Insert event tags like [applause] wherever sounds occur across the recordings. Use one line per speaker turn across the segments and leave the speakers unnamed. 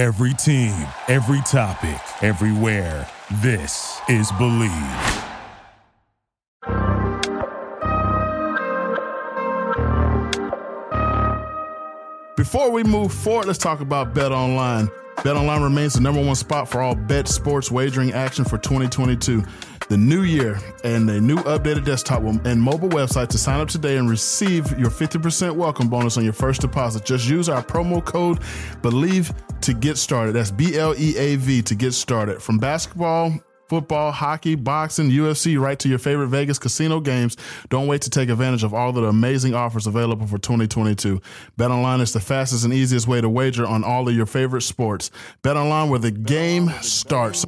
Every team, every topic, everywhere. This is Bleav.
Before we move forward, let's talk about Bet Online. Bet Online remains the number one spot for all bet sports wagering action for 2022. The new year and a new updated desktop and mobile website to sign up today and receive your 50% welcome bonus on your first deposit. Just use our promo code BLEAV to get started. That's B L E A V to get started. From basketball, football, hockey, boxing, UFC, right to your favorite Vegas casino games. Don't wait to take advantage of all the amazing offers available for 2022. BetOnline is the fastest and easiest way to wager on all of your favorite sports. BetOnline where the game starts.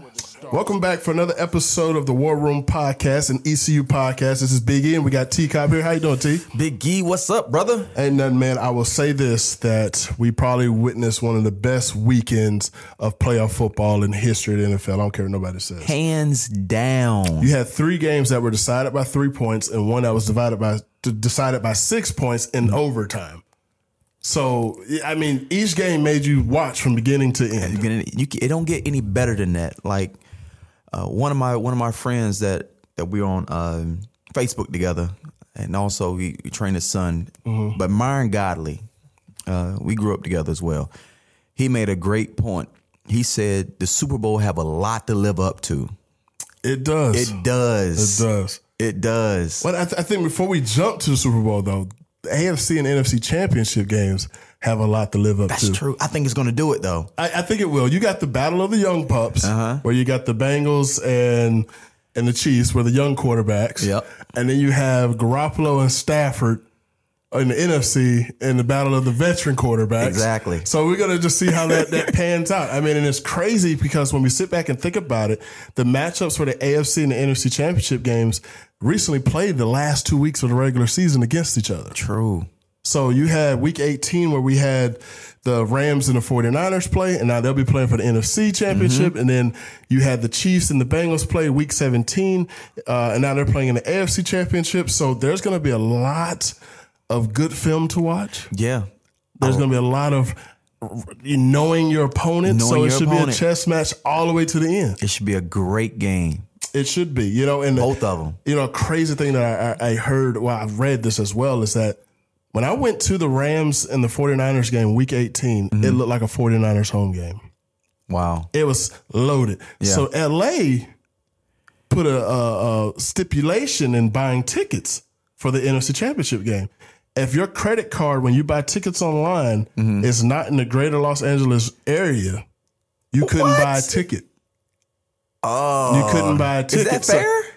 Welcome back for another episode of the War Room Podcast and ECU Podcast. This is Big E and we got T Cop here. How you doing, T?
Big E, what's up, brother?
Ain't nothing, man. I will say this that we probably witnessed one of the best weekends of playoff football in history of the NFL. I don't care what nobody says.
Hands down.
You had three games that were decided by three points and one that was divided by decided by six points in overtime. So I mean, each game made you watch from beginning to end.
You, it don't get any better than that. Like uh, one of my one of my friends that that we're on um, Facebook together, and also he, we train his son. Mm-hmm. But Myron Godley, uh, we grew up together as well. He made a great point. He said the Super Bowl have a lot to live up to.
It does.
It does.
It does.
It does.
But I, th- I think before we jump to the Super Bowl, though, the AFC and NFC championship games have a lot to live up
That's
to.
That's true. I think it's going to do it though.
I, I, think it will. You got the battle of the young pups, uh-huh. where you got the Bengals and and the Chiefs, where the young quarterbacks.
Yep.
And then you have Garoppolo and Stafford in the NFC in the battle of the veteran quarterbacks.
Exactly.
So we're gonna just see how that, that [laughs] pans out. I mean, and it's crazy because when we sit back and think about it, the matchups for the AFC and the NFC championship games recently played the last two weeks of the regular season against each other.
True.
So you had week 18 where we had the Rams and the 49ers play, and now they'll be playing for the NFC championship. Mm-hmm. And then you had the Chiefs and the Bengals play week 17, uh, and now they're playing in the AFC championship. So there's going to be a lot of good film to watch.
Yeah.
There's going to be a lot of knowing your opponent. Knowing so it should opponent. be a chess match all the way to the end.
It should be a great game.
It should be, you know, and
both of them.
You know, crazy thing that I, I heard, well, I've read this as well, is that when I went to the Rams and the 49ers game week 18, mm-hmm. it looked like a 49ers home game.
Wow.
It was loaded. Yeah. So LA put a, a, a, stipulation in buying tickets for the NFC Championship game. If your credit card, when you buy tickets online, mm-hmm. is not in the greater Los Angeles area, you couldn't what? buy a ticket.
Oh.
You couldn't buy a ticket.
Is that fair?
So,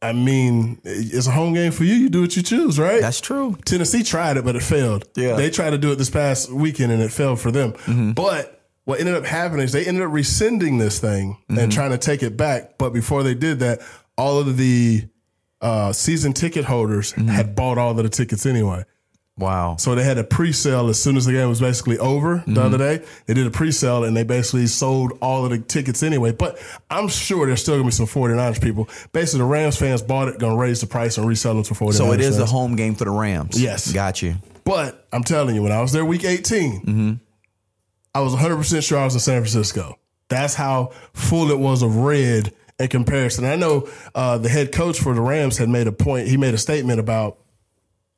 I mean, it's a home game for you. You do what you choose, right?
That's true.
Tennessee tried it, but it failed.
Yeah.
They tried to do it this past weekend and it failed for them. Mm-hmm. But what ended up happening is they ended up rescinding this thing mm-hmm. and trying to take it back. But before they did that, all of the uh, season ticket holders mm-hmm. had bought all of the tickets anyway.
Wow.
So they had a pre-sale as soon as the game was basically over mm-hmm. the other day. They did a pre-sale and they basically sold all of the tickets anyway. But I'm sure there's still gonna be some 49ers people. Basically, the Rams fans bought it, gonna raise the price and resell them to 49ers.
So it is
fans.
a home game for the Rams.
Yes.
Got you.
But I'm telling you, when I was there week 18, mm-hmm. I was 100% sure I was in San Francisco. That's how full it was of red in comparison. I know uh, the head coach for the Rams had made a point. He made a statement about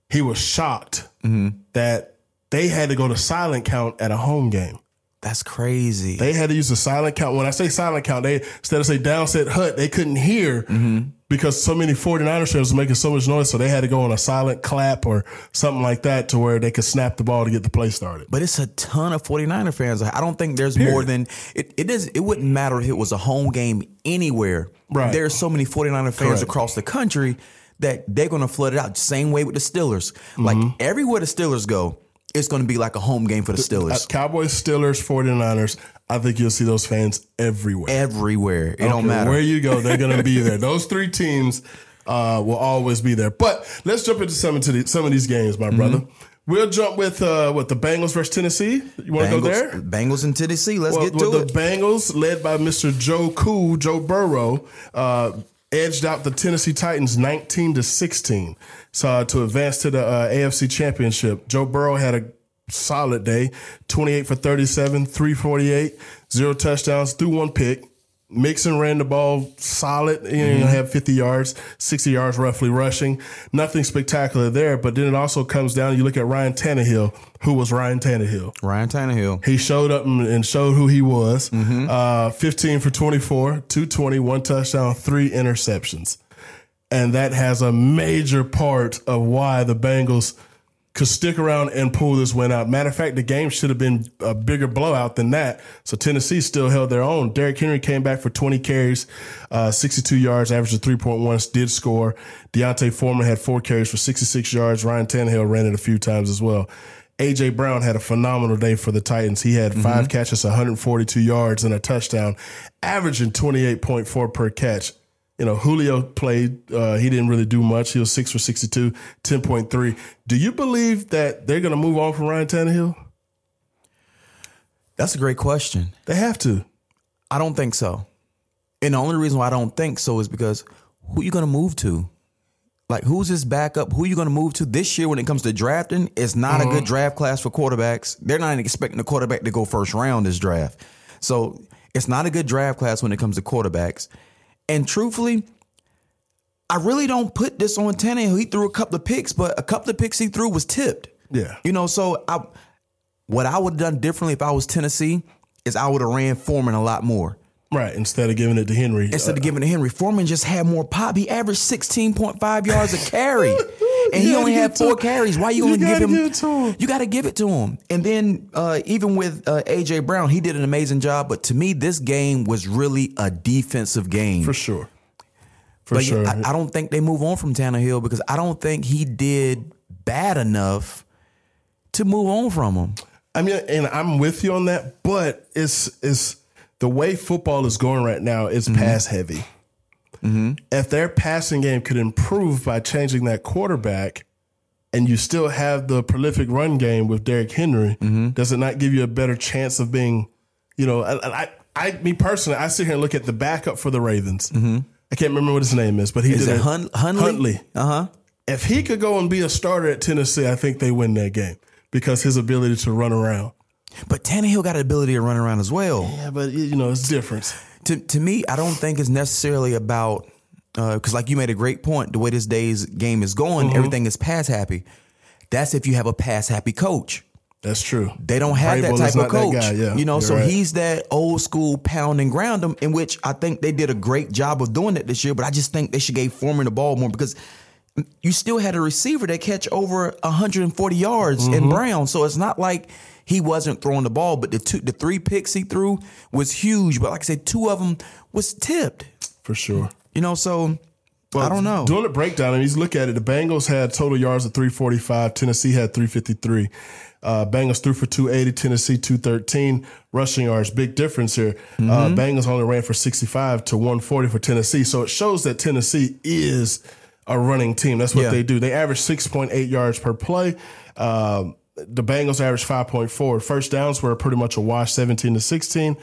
he was shocked mm-hmm. that they had to go to silent count at a home game.
That's crazy.
They had to use a silent count. When I say silent count, they instead of say downset hut, they couldn't hear mm-hmm. because so many 49ers fans were making so much noise. So they had to go on a silent clap or something like that to where they could snap the ball to get the play started.
But it's a ton of 49er fans. I don't think there's Period. more than it, it does it wouldn't matter if it was a home game anywhere.
Right.
There's so many 49er fans Correct. across the country that they're going to flood it out. Same way with the Steelers. Mm-hmm. Like everywhere the Steelers go, it's going to be like a home game for the Steelers.
Uh, Cowboys, Steelers, 49ers. I think you'll see those fans everywhere.
Everywhere. It don't matter.
Where you go, they're going to be there. [laughs] Those three teams uh, will always be there. But let's jump into some, into the, some of these games, my mm-hmm. brother. We'll jump with uh, what the Bengals versus Tennessee. You want to go there?
Bengals in Tennessee. Let's
well,
get to
it. The Bengals, led by Mr. Joe Cool, Joe Burrow, uh, edged out the Tennessee Titans 19 to 16. So uh, to advance to the uh, AFC Championship, Joe Burrow had a solid day. 28 for 37, 348, zero touchdowns, threw one pick. Mixon ran the ball solid. You know, had 50 yards, 60 yards roughly rushing. Nothing spectacular there. But then it also comes down. You look at Ryan Tannehill, who was Ryan Tannehill.
Ryan Tannehill.
He showed up and showed who he was. Uh, 15 for 24, 220, one touchdown, three interceptions. And that has a major part of why the Bengals could stick around and pull this win out. Matter of fact, the game should have been a bigger blowout than that. So Tennessee still held their own. Derrick Henry came back for 20 carries, uh, 62 yards, average of 3.1, did score. D'Onta Foreman had four carries for 66 yards. Ryan Tannehill ran it a few times as well. AJ Brown had a phenomenal day for the Titans. He had 5 catches, 142 yards, and a touchdown, averaging 28.4 per catch. You know, Julio played. Uh, he didn't really do much. He was six for 62, 10.3. Do you believe that they're going to move on from Ryan Tannehill?
That's a great question.
They have to.
I don't think so. And the only reason why I don't think so is because who are you going to move to? Like who's his backup? Who are you going to move to this year when it comes to drafting? It's not a good draft class for quarterbacks. They're not expecting the quarterback to go first round this draft. So it's not a good draft class when it comes to quarterbacks. And truthfully, I really don't put this on Tannehill. He threw a couple of picks, but a couple of picks he threw was tipped.
Yeah.
You know, so I what I would have done differently if I was Tennessee is I would have ran Foreman a lot more.
Right. Instead of giving it to Henry.
Instead of giving it to Henry, Foreman just had more pop. He averaged 16.5 yards a carry. [laughs] And he only had
give it to
four carries. Why you
You
going to give him?
give it to him.
You got to give it to him. And then uh, even with uh, AJ Brown, he did an amazing job. But to me, this game was really a defensive game.
for sure. For
but
sure.
I, I don't think they move on from Tannehill because I don't think he did bad enough to move on from him.
I mean, and I'm with you on that, but it's it's the way football is going right now. It's mm-hmm. pass heavy. Mm-hmm. If their passing game could improve by changing that quarterback, and you still have the prolific run game with Derrick Henry, mm-hmm. does it not give you a better chance of being, you know, I, I, I me personally, I sit here and look at the backup for the Ravens. I can't remember what his name is, but he
Is
did
it Hun- Huntley?
Huntley.
Uh huh.
If he could go and be a starter at Tennessee, I think they win that game because his ability to run around.
But Tannehill got the ability to run around as well.
Yeah, but you know, it's different.
to to me, I don't think it's necessarily about because, like you made a great point, the way this day's game is going,
Mm-hmm.
everything is pass happy. That's if you have a pass happy coach.
That's true.
They don't have that type of coach.
guy, yeah,
you know, so
right.
he's that old school pound and ground 'em, in which I think they did a great job of doing it this year. But I just think they should gave Foreman the ball more because you still had a receiver that catch over 140 yards in
Mm-hmm.
Brown. So it's not like he wasn't throwing the ball, but the two, the three picks he threw was huge. But like I said, two of them was tipped.
for sure.
You know, so I don't know.
Doing the breakdown, and you look at it, the Bengals had total yards of 345. Tennessee had 353. Uh, Bengals threw for 280. Tennessee 213. Rushing yards, big difference here.
Mm-hmm.
Uh, Bengals only ran for 65 to 140 for Tennessee. So it shows that Tennessee is a running team. That's what
Yeah.
they do. They average 6.8 yards per play. Um, the Bengals averaged 5.4. First downs were pretty much a wash, 17 to 16.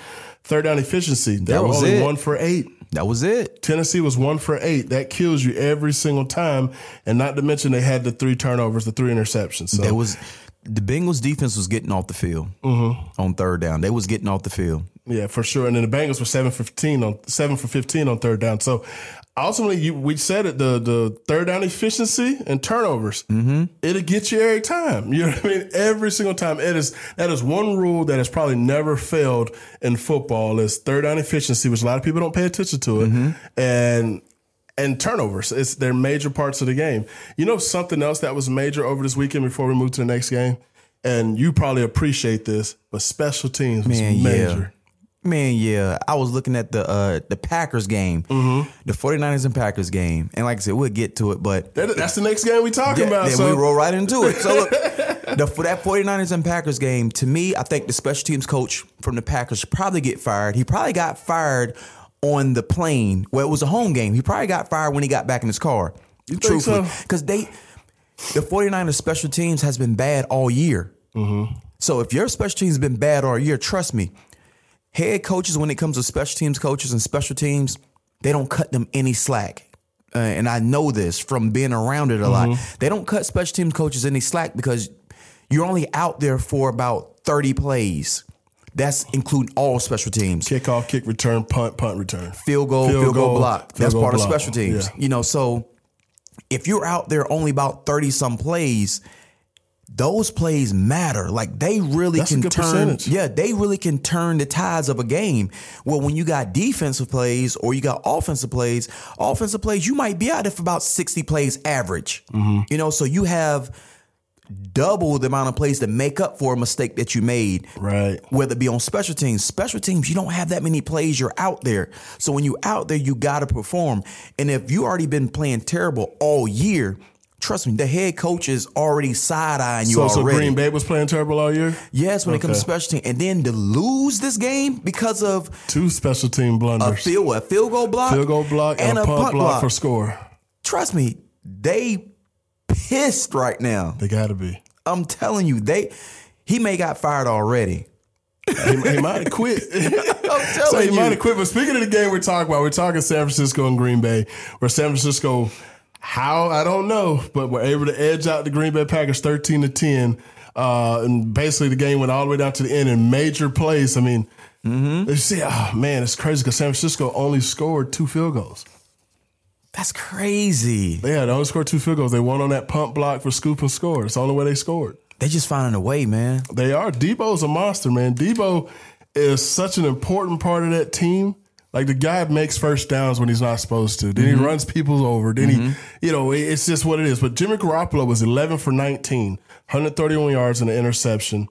Third down efficiency,
That was
only
it.
one for eight.
that was it.
Tennessee was one for eight. That kills you every single time. And not to mention they had the three turnovers, the three interceptions. So
That was the Bengals defense was getting off the field
Mm-hmm.
on third down. They was getting off the field.
yeah, for sure. And then the Bengals were seven for fifteen on seven for fifteen on third down. So ultimately, you we said it the the third down efficiency and turnovers. Mm-hmm. It'll get you every time. You know what I mean? Every single time. It is that is one rule that has probably never failed in football is third down efficiency, which a lot of people don't pay attention to it. And and turnovers. It's they're major parts of the game. You know something else that was major over this weekend before we move to the next game, and you probably appreciate this, but special teams was
Man,
major.
yeah. Man, yeah. I was looking at the uh the Packers game,
Mm-hmm.
the 49ers and Packers game. And like I said, we'll get to it, but
That- that's the next game we talking
Yeah,
about.
then
So
we roll right into it. So look, [laughs] the, for that 49ers and Packers game, to me, I think the special teams coach from the Packers should probably get fired. He probably got fired on the plane. Well, it was a home game. He probably got fired when he got back in his car.
think
Truthfully.
so?
Because they the 49ers special teams has been bad all year.
Mm-hmm.
So if your special teams been bad all year, trust me, head coaches when it comes to special teams coaches and special teams, they don't cut them any slack. Uh, and I know this from being around it a lot. They don't cut special teams coaches any slack because you're only out there for about 30 plays. That's including all special teams.
Kickoff, kick return, punt, punt return.
Field goal,
Field
field, goal,
goal,
block.
field
That's
goal
part
block.
of special teams.
Yeah.
You know, so if you're out there only about 30 some plays, those plays matter. Like they really
That's
can turn
percentage.
Yeah, they really can turn the tides of a game. Well, when you got defensive plays or you got offensive plays, offensive plays, you might be out there for about 60 plays average.
Mm-hmm.
You know, so you have double the amount of plays to make up for a mistake that you made
Right.
whether it be on special teams. Special teams, you don't have that many plays. You're out there. So when you're out there, you got to perform. And if you already been playing terrible all year, trust me, the head coach is already side eyeing you
So, so
already.
Green Bay was playing terrible all year?
yes, when it comes to special team, and then to lose this game because of
Two special team blunders, a
field a field goal block,
Field goal block and, a punt, block, for score.
Trust me, they pissed right now.
They got to be.
I'm telling you, they he may got fired already.
He, he might have quit. [laughs]
I'm
so he might have quit. But speaking of the game we're talking about, we're talking San Francisco and Green Bay, where San Francisco, how I don't know, but we're able to edge out the Green Bay Packers thirteen to ten. Uh, and basically, the game went all the way down to the end in major plays. I mean,
Mm-hmm.
you see, oh man, it's crazy because San Francisco only scored two field goals.
That's crazy.
Yeah, they only scored two field goals. They won on that pump block for scoop and score. It's the only way they scored.
They just finding a way, man.
They are. Debo's a monster, man. Debo is such an important part of that team. Like the guy makes first downs when he's not supposed to. Then he runs people over. Then he, you know, it- it's just what it is. But Jimmy Garoppolo was 11 for 19, 131 yards and an interception.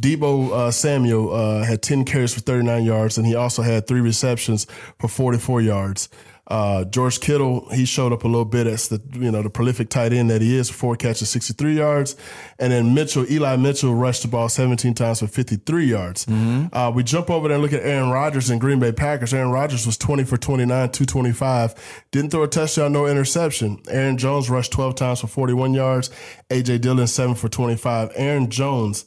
Debo uh, Samuel uh, had 10 carries for 39 yards, and he also had three receptions for 44 yards. Uh, George Kittle, he showed up a little bit as the you know the prolific tight end that he is, four catches, 63 yards, and then Mitchell, Eli Mitchell, rushed the ball 17 times for 53 yards. Uh, we jump over there and look at Aaron Rodgers and Green Bay Packers. Aaron Rodgers was 20 for 29, 225, didn't throw a touchdown, no interception. Aaron Jones rushed 12 times for 41 yards. AJ Dillon seven for 25. Aaron Jones.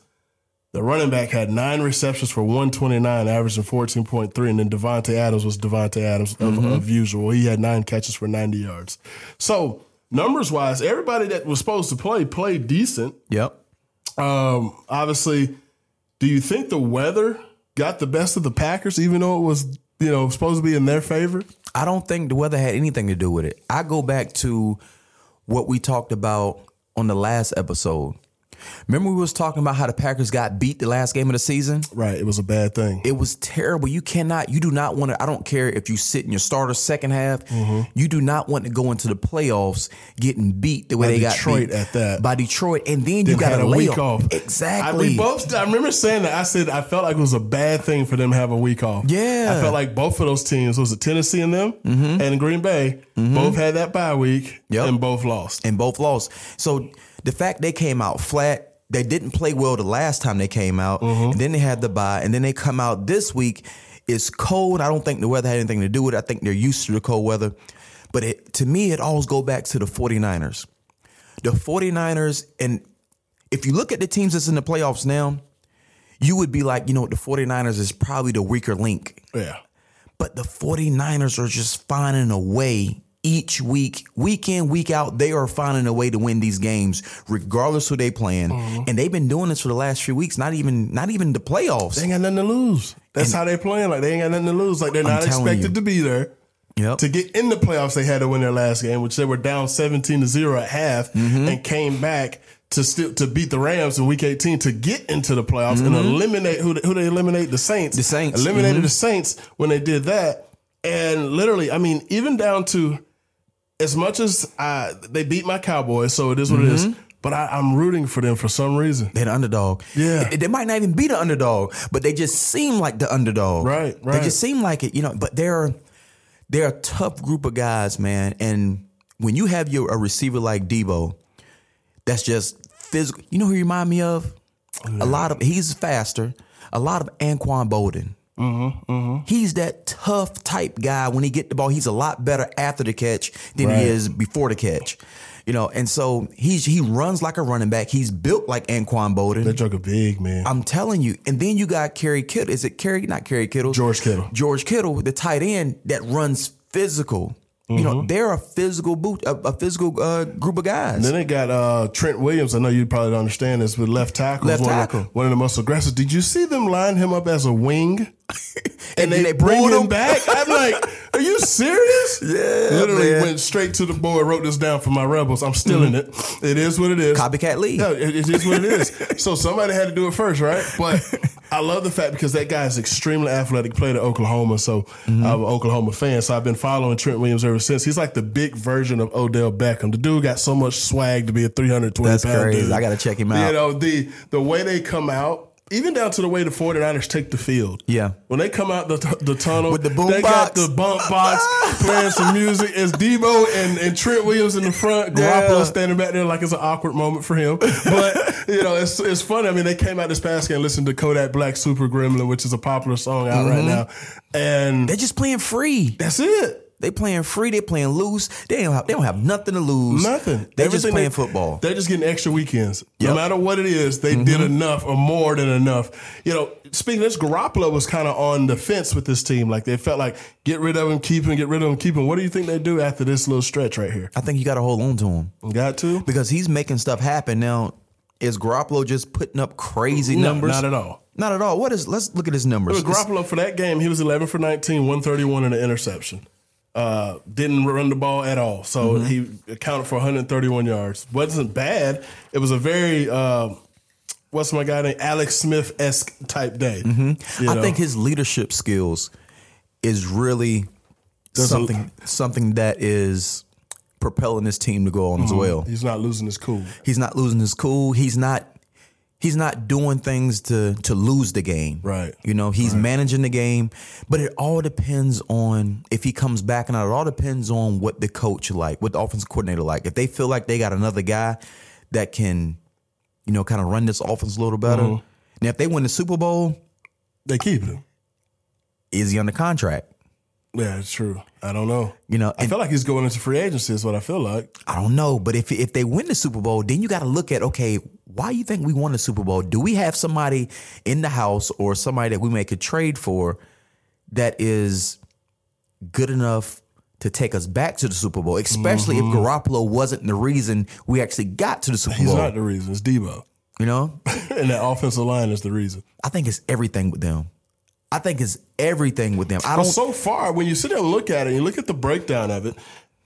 The running back had nine receptions for 129, averaging 14.3. And then Davante Adams was Davante Adams of, of usual. He had nine catches for 90 yards. So, numbers wise, everybody that was supposed to play played decent.
Yep.
Um, obviously, do you think the weather got the best of the Packers, even though it was, you know, supposed to be in their favor?
I don't think the weather had anything to do with it. I go back to what we talked about on the last episode. Remember we was talking about how the Packers got beat the last game of the season?
Right. It was a bad thing.
It was terrible. You cannot, you do not want to, I don't care if you sit in your starter second half,
Mm-hmm.
you do not want to go into the playoffs getting beat the way
By
they
Detroit
got beat.
at that.
By Detroit. And then you got a
a week off. I,
Exactly.
we both. I remember saying that. I said I felt like it was a bad thing for them to have a week off.
Yeah.
I felt like both of those teams was it Tennessee and them and Green Bay both had that bye week
Mm-hmm. Yep.
and both lost.
and both lost. So the fact they came out flat, they didn't play well the last time they came out,
Mm-hmm.
and then they had the bye, and then they come out this week. It's cold. I don't think the weather had anything to do with it. I think they're used to the cold weather. But it, to me, it always go back to the 49ers. The 49ers, and if you look at the teams that's in the playoffs now, you would be like, you know, the 49ers is probably the weaker link.
Yeah.
But the 49ers are just finding a way each week, week in, week out. They are finding a way to win these games, regardless who they playing.
Mm-hmm.
And they've been doing this for the last few weeks, not even not even the playoffs.
They ain't got nothing to lose. That's how they playing. Like they ain't got nothing to lose. Like they're not expected
you.
to be there.
Yep.
To get in the playoffs, they had to win their last game, which they were down seventeen to zero at half,
Mm-hmm.
and came back to still to beat the Rams in Week eighteen to get into the playoffs and
Mm-hmm.
eliminate who who they eliminate the Saints.
The Saints.
eliminated
Mm-hmm.
the Saints when they did that, and literally, I mean, even down to as much as I, they beat my Cowboys, so it is what it is.
Mm-hmm.
But I, I'm rooting for them for some reason.
They're the underdog.
Yeah.
They, they might not even be the underdog, but they just seem like the underdog.
Right, right.
They just seem like it, you know. But they're they're a tough group of guys, man. And when you have your a receiver like Debo, that's just physical. You know who he remind me of? A lot of he's faster. A lot of Anquan Boldin.
Mm-hmm,
He's that tough type guy. When he get the ball, he's a lot better after the catch than
Right.
he is before the catch. You know, and so he's he runs like a running back. He's built like Anquan Boldin.
That joke a big man.
I'm telling you. And then you got Kerry Kittle. Is it Kerry? Not Kerry Kittle.
George Kittle.
George Kittle, the tight end that runs physical. You know, they're a physical boot, a, a physical uh, group of guys.
Then they got uh, Trent Williams. I know you probably don't understand this, but left tackle.
Left
one
tackle.
Of, one of the most aggressive. Did you see them line him up as a wing? [laughs]
And then they bring him-
him back. I'm like, [laughs] are you serious? [laughs]
Yeah,
Literally
man.
went straight to the board, wrote this down for my rebels. I'm stealing it. It is what it is.
Copycat league.
No, it, it is what it is. [laughs] so somebody had to do it first, right? But [laughs] I love the fact because that guy is extremely athletic, played at Oklahoma. So
Mm-hmm.
I'm an Oklahoma fan. So I've been following Trent Williams ever since. He's like the big version of Odell Beckham. The dude got so much swag to be a 320
That's
pound
crazy.
dude.
I gotta check him out.
You know, the the way they come out, even down to the way the 49ers take the field.
Yeah.
When they come out the, the tunnel
With the boom
they got the bump box [laughs] playing some music. It's Debo and, and Trent Williams in the front.
Yeah.
Garoppolo standing back there like it's an awkward moment for him. But [laughs] you know, it's it's funny. I mean, they came out this past game and listened to Kodak Black Super Gremlin, which is a popular song out right
Mm-hmm.
now. And
They're just playing free.
that's it.
They playing free. They playing loose. They don't have. They don't have nothing to lose.
Nothing.
They just playing
they-
football.
They're just getting extra weekends. No matter what it is, they did mm-hmm. enough or more than enough. You know, speaking of this, Garoppolo was kind of on the fence with this team. Like they felt like get rid of him, keep him, get rid of him, keep him. What do you think they do after this little stretch right here?
I think you got to hold on to him
Got to?
because he's making stuff happen now. Is Garoppolo just putting up crazy
No,
numbers?
not at all.
Not at all. What is? Let's look at his numbers.
Garoppolo for that game, he was 11 for 19, 131 and an interception. Uh, didn't run the ball at all, so he accounted for 131 yards. wasn't bad. It was a very uh, what's my guy named Alex Smith esque type day. You
I think his leadership skills is really
There's a-
something something that is propelling this team to go on as well.
he's not losing his cool.
He's not losing his cool. He's not he's not doing things to to lose the game.
Right.
You know, he's managing the game, but it all depends on if he comes back and it all depends on what the coach like, what the offensive coordinator like. If they feel like they got another guy that can, you know, kind of run this offense a little better.
Mm-hmm.
Now, if they win the Super Bowl,
They keep him.
is he under contract?
Yeah, it's true. I don't know.
You know,
I feel like he's going into free agency. Is what I feel like.
I don't know, but if if they win the Super Bowl, then you got to look at okay, why you think we won the Super Bowl? Do we have somebody in the house or somebody that we make a trade for that is good enough to take us back to the Super Bowl? Especially if Garoppolo wasn't the reason we actually got to the Super
Mm-hmm. He's not the reason. It's Debo,
you know, [laughs]
and that offensive line is the reason.
I think it's everything with them. I think it's everything with them. I don't.
so far, when you sit there and look at it, you look at the breakdown of it,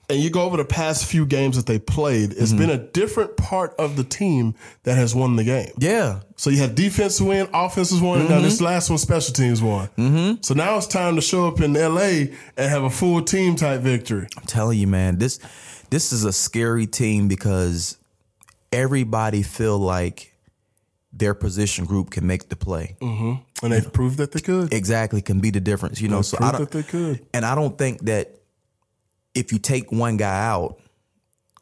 and you go over the past few games that they played,
Mm-hmm.
it's been a different part of the team that has won the game.
yeah,
So you have defense win, offenses won, and now
Mm-hmm.
this last one, special teams won. Mm-hmm. So now it's time to show up in LA and have a full team type victory.
I'm telling you, man, this this is a scary team because everybody feel like their position group can make the play. Mm-hmm.
And they've proved that they could.
Exactly, can be the difference. You know, so I
proved
don't,
that they could.
and I don't think that if you take one guy out,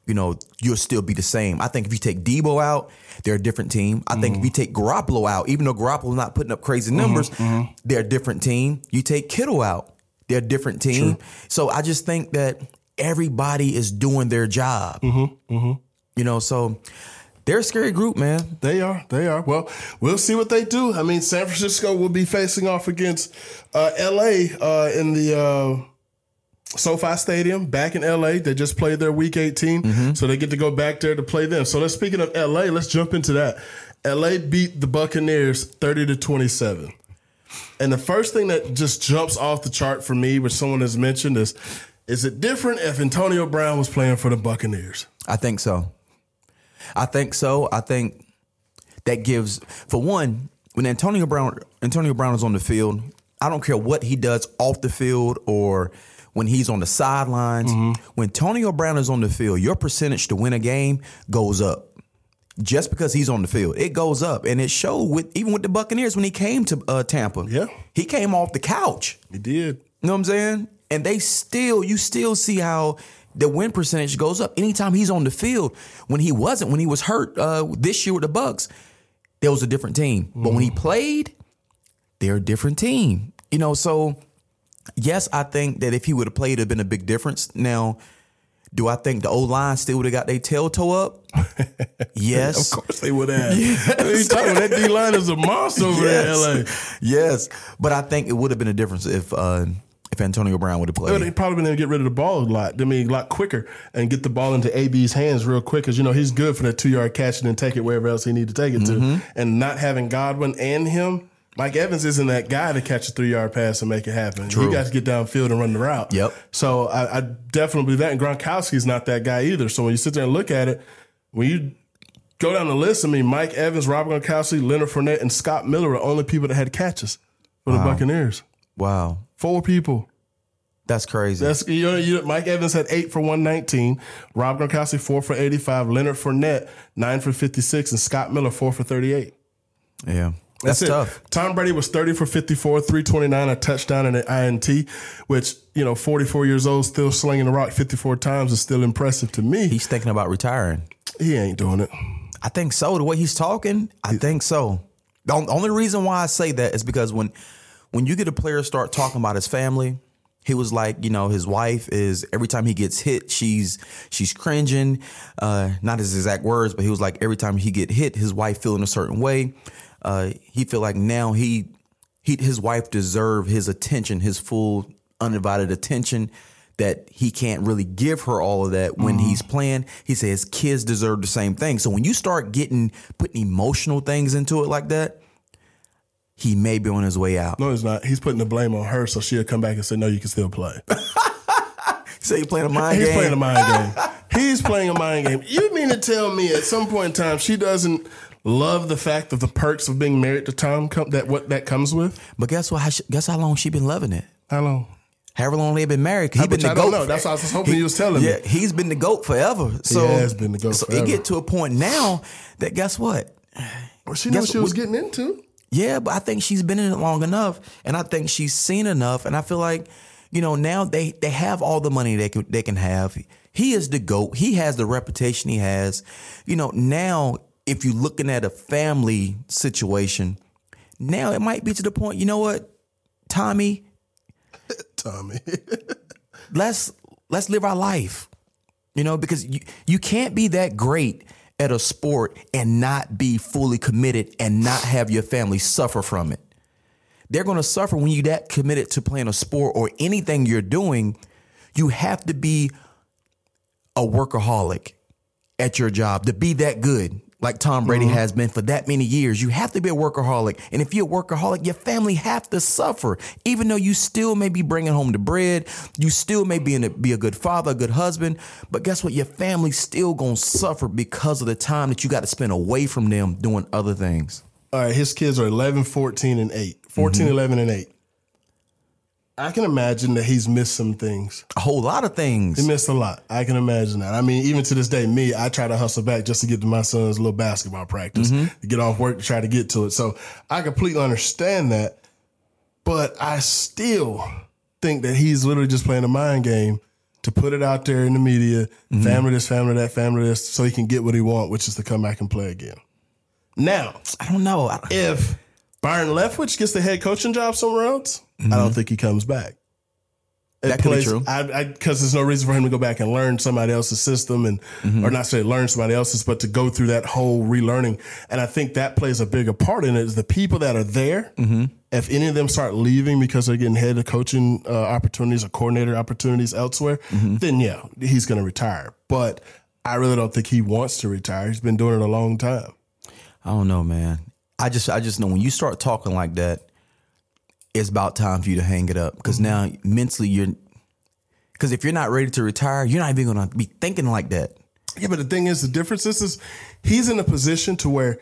you know, you'll still be the same. I think if you take Debo out, they're a different team. I think if mm-hmm. you take Garoppolo out, even though Garoppolo's not putting up crazy mm-hmm. numbers, they're a different team. You take Kittle out, they're a different team. So I just think that everybody is doing their job. You know, so they're a scary group, man.
They are. They are. Well, we'll see what they do. I mean, San Francisco will be facing off against uh, L.A. Uh, in the uh, SoFi Stadium back in L.A. They just played their Week 18, so they get to go back there to play them. So let's speaking of L.A., let's jump into that. L.A. beat the Buccaneers 30 to 27. And the first thing that just jumps off the chart for me, which someone has mentioned, is is it different if Antonio Brown was playing for the Buccaneers?
I think so. I think so. I think that gives for one, when Antonio Brown Antonio Brown is on the field, I don't care what he does off the field or when he's on the sidelines. When Antonio Brown is on the field, your percentage to win a game goes up. Just because he's on the field, it goes up, and it showed with even with the Buccaneers when he came to uh, Tampa.
Yeah.
he came off the couch.
He did.
You know what I'm saying? And they still, you still see how the win percentage goes up anytime he's on the field. When he wasn't, when he was hurt uh, this year with the Bucks, there was a different team. But when he played, they're a different team. You know, so yes, I think that if he would have played, it'd have been a big difference. Now, do I think the old line still would have got their tail toe up? [laughs] yes.
Of course they would have. [laughs] What are you talking about? That D line is a monster over there LA.
Yes, but I think it would have been a difference if uh, if Antonio Brown would have played.
They
played.
probably been able to get rid of the ball a lot. I mean, a lot quicker and get the ball into AB's hands real quick because you know he's good for that two yard catch and then take it wherever else he need to take it
Mm-hmm.
to. And not having Godwin and him, Mike Evans isn't that guy to catch a three yard pass and make it happen. You got to get downfield and run the route.
Yep.
So I, I definitely believe that. And Gronkowski's not that guy either. So when you sit there and look at it, when you go down the list, I mean, Mike Evans, Robert Gronkowski, Leonard Fournette, and Scott Miller are the only people that had catches for the Buccaneers.
Wow,
Four people.
That's crazy.
That's you know, you, Mike Evans had eight for one nineteen, Rob Gronkowski four for eighty five, Leonard Fournette nine for fifty six, and Scott Miller four for thirty eight.
yeah, that's,
it.
tough.
Tom Brady was thirty for fifty four, three twenty nine, a touchdown and an INT, which you know forty four years old, still slinging the rock fifty four times is still impressive to me.
He's thinking about retiring.
he ain't doing it.
I think so. The way he's talking, I think so. The only reason why I say that is because when when you get a player start talking about his family, he was like, you know, his wife is every time he gets hit, she's she's cringing. Uh, not his exact words, but he was like every time he get hit, his wife feeling a certain way. Uh, he feel like now he he his wife deserve his attention, his full undivided attention that he can't really give her all of that when he's playing. He says kids deserve the same thing. So when you start getting putting emotional things into it like that, he may be on his way out.
No, he's not. He's putting the blame on her, so she'll come back and say, "No, you can still play." [laughs]
So you playing a mind
He's
game.
He's playing a mind game. [laughs] He's playing a mind game. You mean to tell me at some point in time she doesn't love the fact of the perks of being married to Tom come, that what that comes with?
but guess what? How she, guess how long she been loving it?
How long?
However long they've been married. 'cause He uh,
Which
been the
I
goat.
know. That's what I was hoping you was telling me.
Yeah, he's been the goat forever. So
has been the GOAT
So
forever.
it get to a point now that guess what?
Well, she knew what she was
what-
getting into.
Yeah, but I think she's been in it long enough, and I think she's seen enough, and I feel like, you know, now they they have all the money they can they can have. He is the goat. He has the reputation he has. You know, now if you're looking at a family situation, now it might be to the point. You know what, Tommy, [laughs]
Tommy.
let's let's live our life. You know, because you, you can't be that great at a sport and not be fully committed and not have your family suffer from it. They're going to suffer when you that committed to playing a sport or anything you're doing. You have to be a workaholic at your job to be that good, like Tom Brady mm-hmm. has been for that many years. You have to be a workaholic. And if you're a workaholic, your family have to suffer. Even though you still may be bringing home the bread, you still may be, in a, be a good father, a good husband. But guess what? Your family's still going to suffer because of the time that you got to spend away from them doing other things.
All right, his kids are 11, 14, and 8. 14, mm-hmm. 11, and 8. I can imagine that he's missed some things.
A whole lot of things.
He missed a lot. I can imagine that. I mean, even to this day, me, I try to hustle back just to get to my son's little basketball practice, mm-hmm. to get off work to try to get to it. So I completely understand that. But I still think that he's literally just playing a mind game to put it out there in the media, mm-hmm. family this, family that, family this, so he can get what he want, which is to come back and play again. Now,
I don't know. I-
if Byron Leftwich gets the head coaching job somewhere else, I don't mm-hmm. think he comes back.
That could be true.
Because there's no reason for him to go back and learn somebody else's system and mm-hmm. or not say learn somebody else's, but to go through that whole relearning. And I think that plays a bigger part in it. Is the people that are there. Mm-hmm. If any of them start leaving because they're getting head of coaching uh, opportunities or coordinator opportunities elsewhere, then yeah, he's going to retire. But I really don't think he wants to retire. He's been doing it a long time.
I don't know, man. I just I just know when you start talking like that, it's about time for you to hang it up because mm-hmm. now mentally you're because if you're not ready to retire, you're not even gonna be thinking like that.
Yeah, but the thing is, the difference is, is he's in a position to where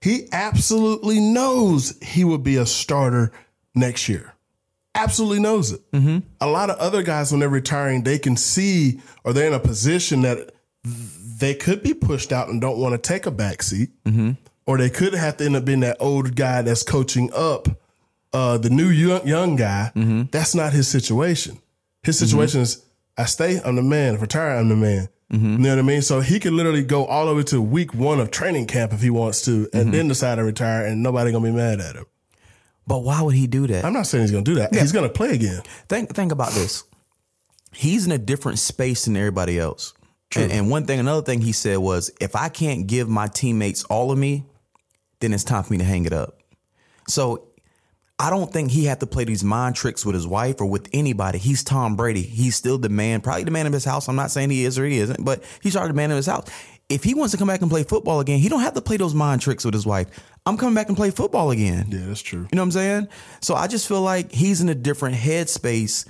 he absolutely knows he will be a starter next year. Absolutely knows it. Mm-hmm. A lot of other guys, when they're retiring, they can see or they're in a position that they could be pushed out and don't want to take a back seat, mm-hmm. or they could have to end up being that old guy that's coaching up uh, the new young, young guy. Mm-hmm. That's not his situation. His situation mm-hmm. is I stay, I'm the man. If I retire, I'm the man. Mm-hmm. You know what I mean? So he could literally go all the way to week one of training camp if he wants to, and then decide to retire, and nobody gonna be mad at him.
But why would he do that?
I'm not saying he's gonna do that. He's gonna play again.
think think about this. He's in a different space than everybody else. And, and one thing, another thing he said was, if I can't give my teammates all of me, then it's time for me to hang it up. So I don't think he had to play these mind tricks with his wife or with anybody. He's Tom Brady. He's still the man, probably the man of his house. I'm not saying he is or he isn't, but he's already the man of his house. If he wants to come back and play football again, he don't have to play those mind tricks with his wife. I'm coming back and play football again.
Yeah, that's true.
You know what I'm saying? So I just feel like he's in a different headspace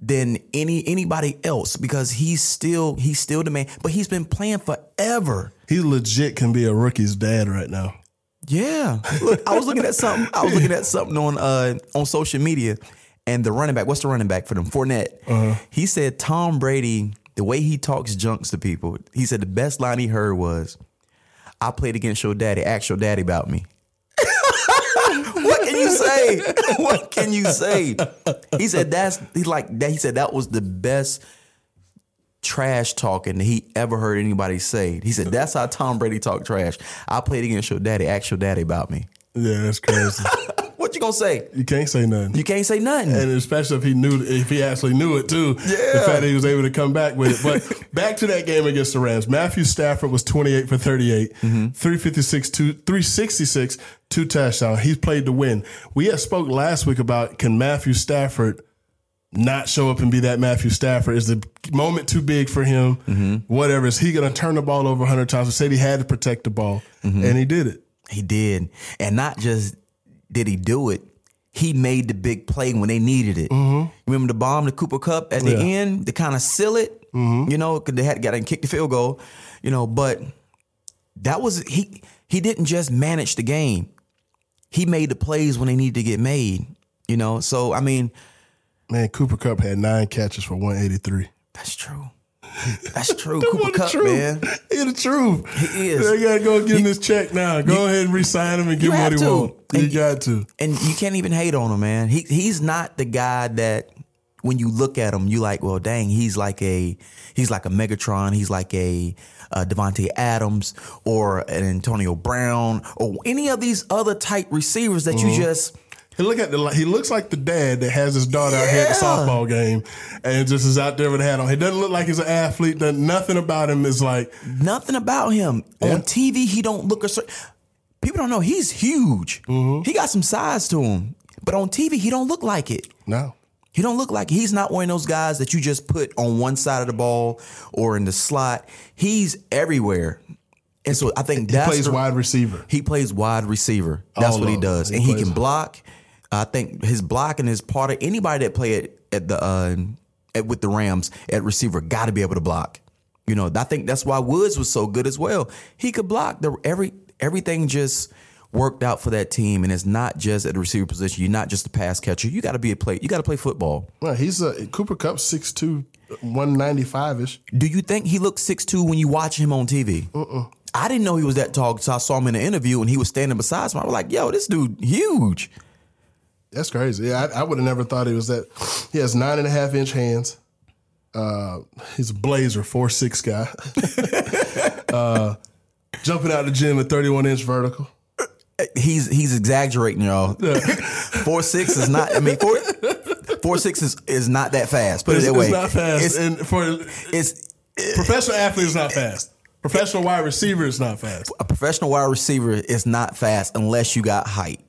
than any anybody else because he's still he's still the man. But he's been playing forever.
He legit can be a rookie's dad right now.
Yeah. Look, I was looking at something. I was looking at something on uh on social media, and the running back. What's the running back for them? Fournette. He said Tom Brady. The way he talks junks to people. He said the best line he heard was, "I played against your daddy. Ask your daddy about me." [laughs] what can you say? [laughs] What can you say? He said that's he like that. He said that was the best trash talking that he ever heard anybody say. He said that's how Tom Brady talked trash. I played against your daddy. Ask your daddy about me.
Yeah, that's crazy. [laughs]
What you gonna say?
you can't say nothing.
You can't say nothing.
and especially if he knew, if he actually knew it too,
Yeah.
the fact that he was able to come back with it. But [laughs] back to that game against the Rams, Matthew Stafford was 28 for 38, mm-hmm. 356, two, 366, two touchdowns. He played to win. We had spoke last week about can Matthew Stafford not show up and be that Matthew Stafford? Is the moment too big for him? Mm-hmm. Whatever. Is he going to turn the ball over 100 times? He said he had to protect the ball, mm-hmm. and he did it.
He did. And not just did he do it, he made the big play when they needed it. Mm-hmm. Remember the bomb, the Cooper Kupp at the
Yeah.
end to kind of seal it? You know, because they had got and kick the field goal, you know, but that was he he didn't just manage the game. He made the plays when they needed to get made. You know, so I mean,
Man, Cooper Kupp had nine catches for 183.
that's true. That's [laughs] true. Cooper Kupp,
truth.
man.
He the truth.
He is.
They gotta go get him this check now. Go ahead and resign him and give him what he
to.
wants. You got to.
and you can't even hate on him, man. He he's not the guy that when you look at him, you like, well, dang, he's like a he's like a Megatron, he's like a uh, Davante Adams or an Antonio Brown or any of these other type receivers that you just
He look at the he looks like the dad that has his daughter out here at the softball game and just is out there with a hat on. He doesn't look like he's an athlete. Nothing about him is like
nothing about him
Yeah.
on TV. He don't look a certain. People don't know he's huge. Mm-hmm. He got some size to him, but on TV he don't look like it.
no.
He don't look like he's not one of those guys that you just put on one side of the ball or in the slot. He's everywhere. And so I think that's He
plays
the-
wide receiver.
He plays wide receiver. That's
All
what he does,
them.
and
He
he can block. I think his blocking is part of anybody that play at, at the uh, at, with the Rams at receiver got to be able to block. You know, I think that's why Woods was so good as well. He could block. The every everything just worked out for that team, and it's not just at the receiver position. You're not just a pass catcher. You got to be a play. You got to play football.
Well, he's a Cooper Kupp 6'2", 195 ish.
Do you think he looks 6'2 when you watch him on TV? I didn't know he was that tall So I saw him in the interview and he was standing beside me. I was like, yo, this dude huge.
That's crazy. Yeah, I, I would have never thought he was that. He has nine and a half inch hands. Uh, he's a blazer, four six guy. [laughs] uh, jumping out of the gym at thirty one inch vertical.
He's he's exaggerating, y'all. four six is not. I mean, four four six is, is not that fast. Put
It's,
it that
it's not fast,
It's,
and for
it's
professional athlete, it's not fast. Professional wide receiver is not fast.
a professional wide receiver is not fast unless you got height.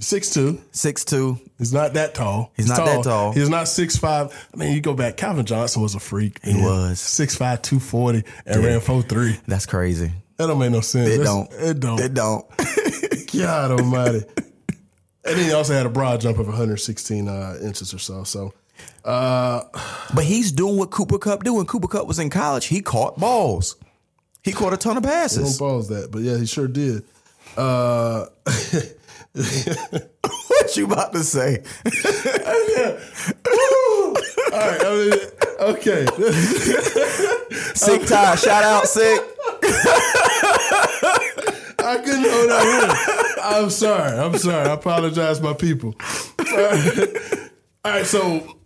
Six two.
Six two.
He's not that tall.
He's not that tall.
He's not six five. I mean, you go back. Calvin Johnson was a freak.
He was.
six five, two forty, and ran four three.
That's crazy.
That don't make no sense.
It
That's-
don't.
It don't.
It don't. [laughs] [laughs]
God Almighty. and then he also had a broad jump of 116 uh, inches or so. So
But he's doing what Cooper Kupp do. When Cooper Kupp was in college, he caught balls. He caught a ton of passes.
don't
passes.
balls that, but yeah, he sure did. Uh, [laughs] [laughs]
what you about to say? [laughs]
all right. I mean, okay. [laughs]
Sick Ty, shout out Sick.
I couldn't hold out here. I'm sorry. I'm sorry. I apologize, my people. All right. All right, so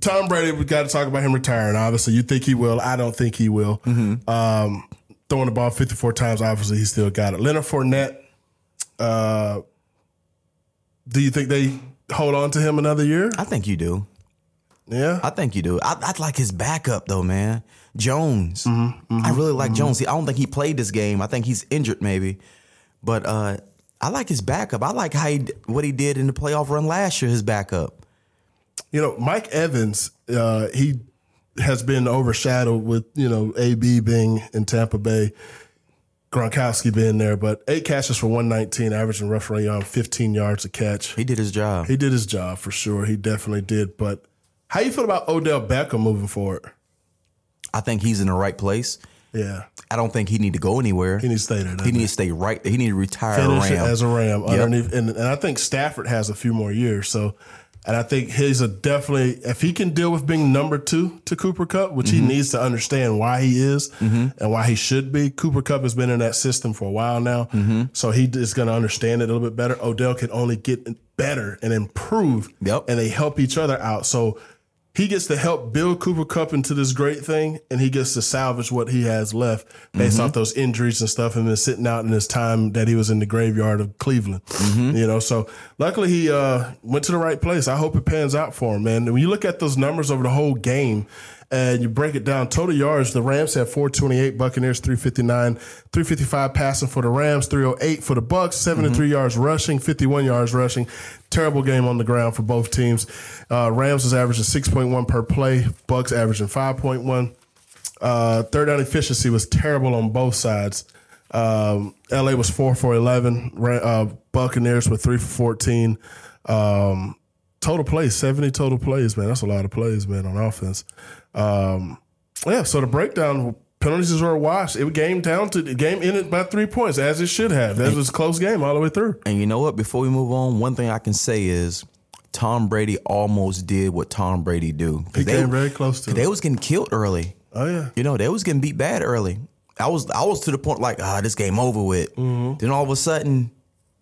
Tom Brady, we got to talk about him retiring. Obviously, you think he will. I don't think he will. Um, throwing the ball 54 times, obviously, he still got it. Leonard Fournette, uh, do you think they hold on to him another year?
I think you do.
Yeah.
I think you do. I, I'd like his backup though, man. Jones. I really like Jones. See, I don't think he played this game. I think he's injured maybe. But uh I like his backup. I like how he what he did in the playoff run last year. His backup.
You know, Mike Evans, uh, he has been overshadowed with you know AB being in Tampa Bay, Gronkowski being there, but eight catches for one nineteen, averaging roughly around fifteen yards a catch.
He did his job.
He did his job for sure. He definitely did. But how you feel about Odell Beckham moving forward?
I think he's in the right place.
Yeah,
I don't think he need to go anywhere.
he needs to stay there.
He
doesn't
need to stay right. there. He need to retire
finish
a
it
Ram.
as a Ram underneath, and, and I think Stafford has a few more years. So, and I think he's a definitely if he can deal with being number two to Cooper Kupp, which
Mm-hmm.
he needs to understand why he is and why he should be. Cooper Kupp has been in that system for a while now,
Mm-hmm.
so he is going to understand it a little bit better. Odell can only get better and improve,
Yep.
and they help each other out. So. He gets to help build Cooper Kupp into this great thing, and he gets to salvage what he has left based off those injuries and stuff, and then sitting out in his time that he was in the graveyard of Cleveland. You know, so luckily he uh, went to the right place. I hope it pans out for him, man. And when you look at those numbers over the whole game, and you break it down, total yards, the Rams had 428, Buccaneers 359, 355 passing for the Rams, 308 for the Bucks, 73 yards rushing, 51 yards rushing. Terrible game on the ground for both teams. Uh, Rams was averaging 6.1 per play, Bucks averaging 5.1. Uh, third down efficiency was terrible on both sides. Um, LA was four for 11. Uh, Buccaneers were three for 14. Um, total plays, 70 total plays, man. That's a lot of plays, man, on offense. Um, yeah, so the breakdown penalties were a wash. It game down to the game ended by three points, as it should have. That was a close game all the way through.
And you know what? Before we move on, one thing I can say is Tom Brady almost did what Tom Brady do.
He came very close to
They
it.
was getting killed early.
Oh yeah.
You know, they was getting beat bad early. I was I was to the point like, ah, this game over with.
Mm-hmm.
Then all of a sudden,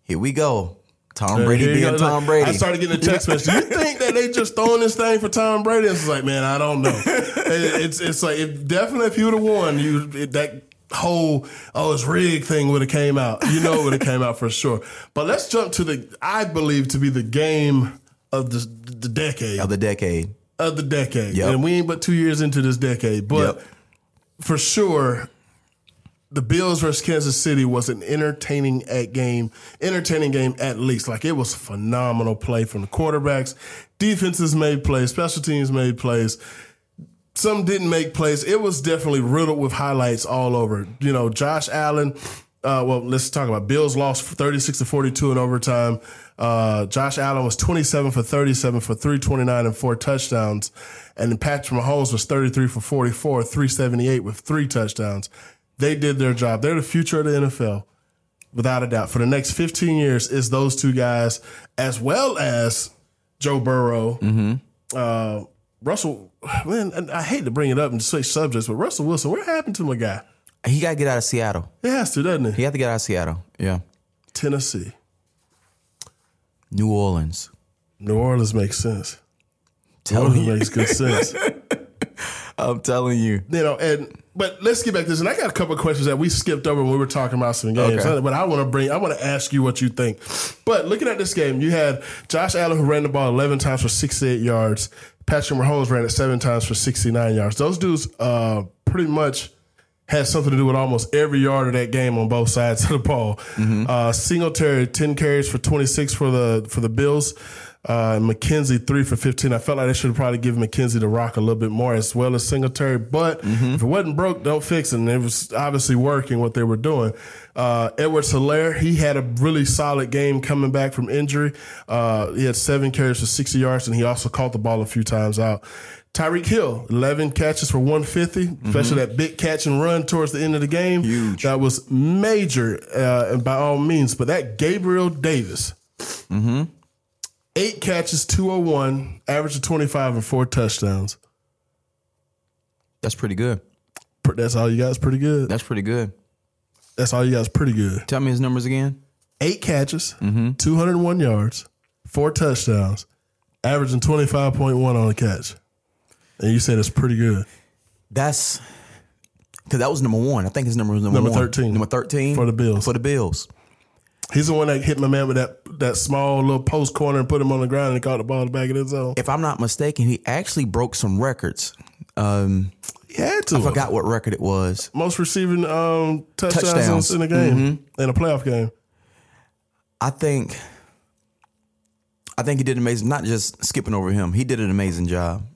here we go. Tom Brady being. Tom
Like,
Brady.
I started getting a text message. You think that they just throwing this thing for Tom Brady? It's like, man, I don't know. [laughs] It- it's it's like if, definitely if you would have won, you it, that whole oh it's rigged thing would have came out. You know, it would have came out for sure. But let's jump to the I believe to be the game of the the decade
of the decade.
of the decade.
Yep.
And we ain't but two years into this decade. But
Yep.
for sure, the Bills versus Kansas City was an entertaining at game, entertaining game at least. Like it was phenomenal play from the quarterbacks. Defenses made plays, special teams made plays. Some didn't make plays. It was definitely riddled with highlights all over. You know, Josh Allen. Uh, well, let's talk about Bills lost 36 to 42 in overtime. Uh, Josh Allen was 27 for 37 for 329 and four touchdowns. And Patrick Mahomes was 33 for 44, 378 with three touchdowns. They did their job. They're the future of the NFL, without a doubt. For the next 15 years, is those two guys, as well as Joe Burrow, uh, Russell. Man, I hate to bring it up and switch subjects, but Russell Wilson, what happened to my guy?
He got to get out of Seattle.
He has to, doesn't he?
He had to get out of Seattle. Yeah.
Tennessee.
New Orleans.
New Orleans makes sense. New
Telling
Orleans
you.
makes good sense. [laughs]
I'm telling you.
you know, and but let's get back to this. And I got a couple of questions that we skipped over when we were talking about some games.
Okay.
But I want to bring, I want to ask you what you think. But looking at this game, you had Josh Allen who ran the ball 11 times for 68 yards. Patrick Mahomes ran it seven times for 69 yards. Those dudes uh, pretty much had something to do with almost every yard of that game on both sides of the ball. Uh, Singletary ten carries for twenty six for the for the Bills. Uh, McKenzie three for fifteen. I felt like they should have probably given McKenzie the rock a little bit more as well as Singletary. But if it wasn't broke, don't fix it. And it was obviously working what they were doing. Uh, Edwards-Helaire, he had a really solid game coming back from injury. Uh, he had seven carries for sixty yards, and he also caught the ball a few times out. Tyreek Hill, 11 catches for 150, especially that big catch and run towards the end of the game.
Huge.
That was major, uh, by all means. But that Gabriel Davis, eight catches, 201, average of 25 and four touchdowns.
That's pretty good.
That's all you got is pretty good.
That's pretty good.
That's all you got is pretty good.
Tell me his numbers again.
Eight catches, mm-hmm. 201 yards, four touchdowns, averaging 25.1 on a catch. And you said it's pretty good
That's because that was number one. I think his number was number,
Number
one.
13.
Number thirteen
For the Bills.
For the Bills.
He's the one that hit my man with that that small little post corner and put him on the ground and caught the ball in the back of his zone.
If I'm not mistaken, he actually broke some records. Um,
He had to.
I forgot what record it was.
Most receiving um, touchdowns,
Touchdowns.
in a game in a playoff game.
I think I think he did amazing. Not just skipping over him, he did an amazing job.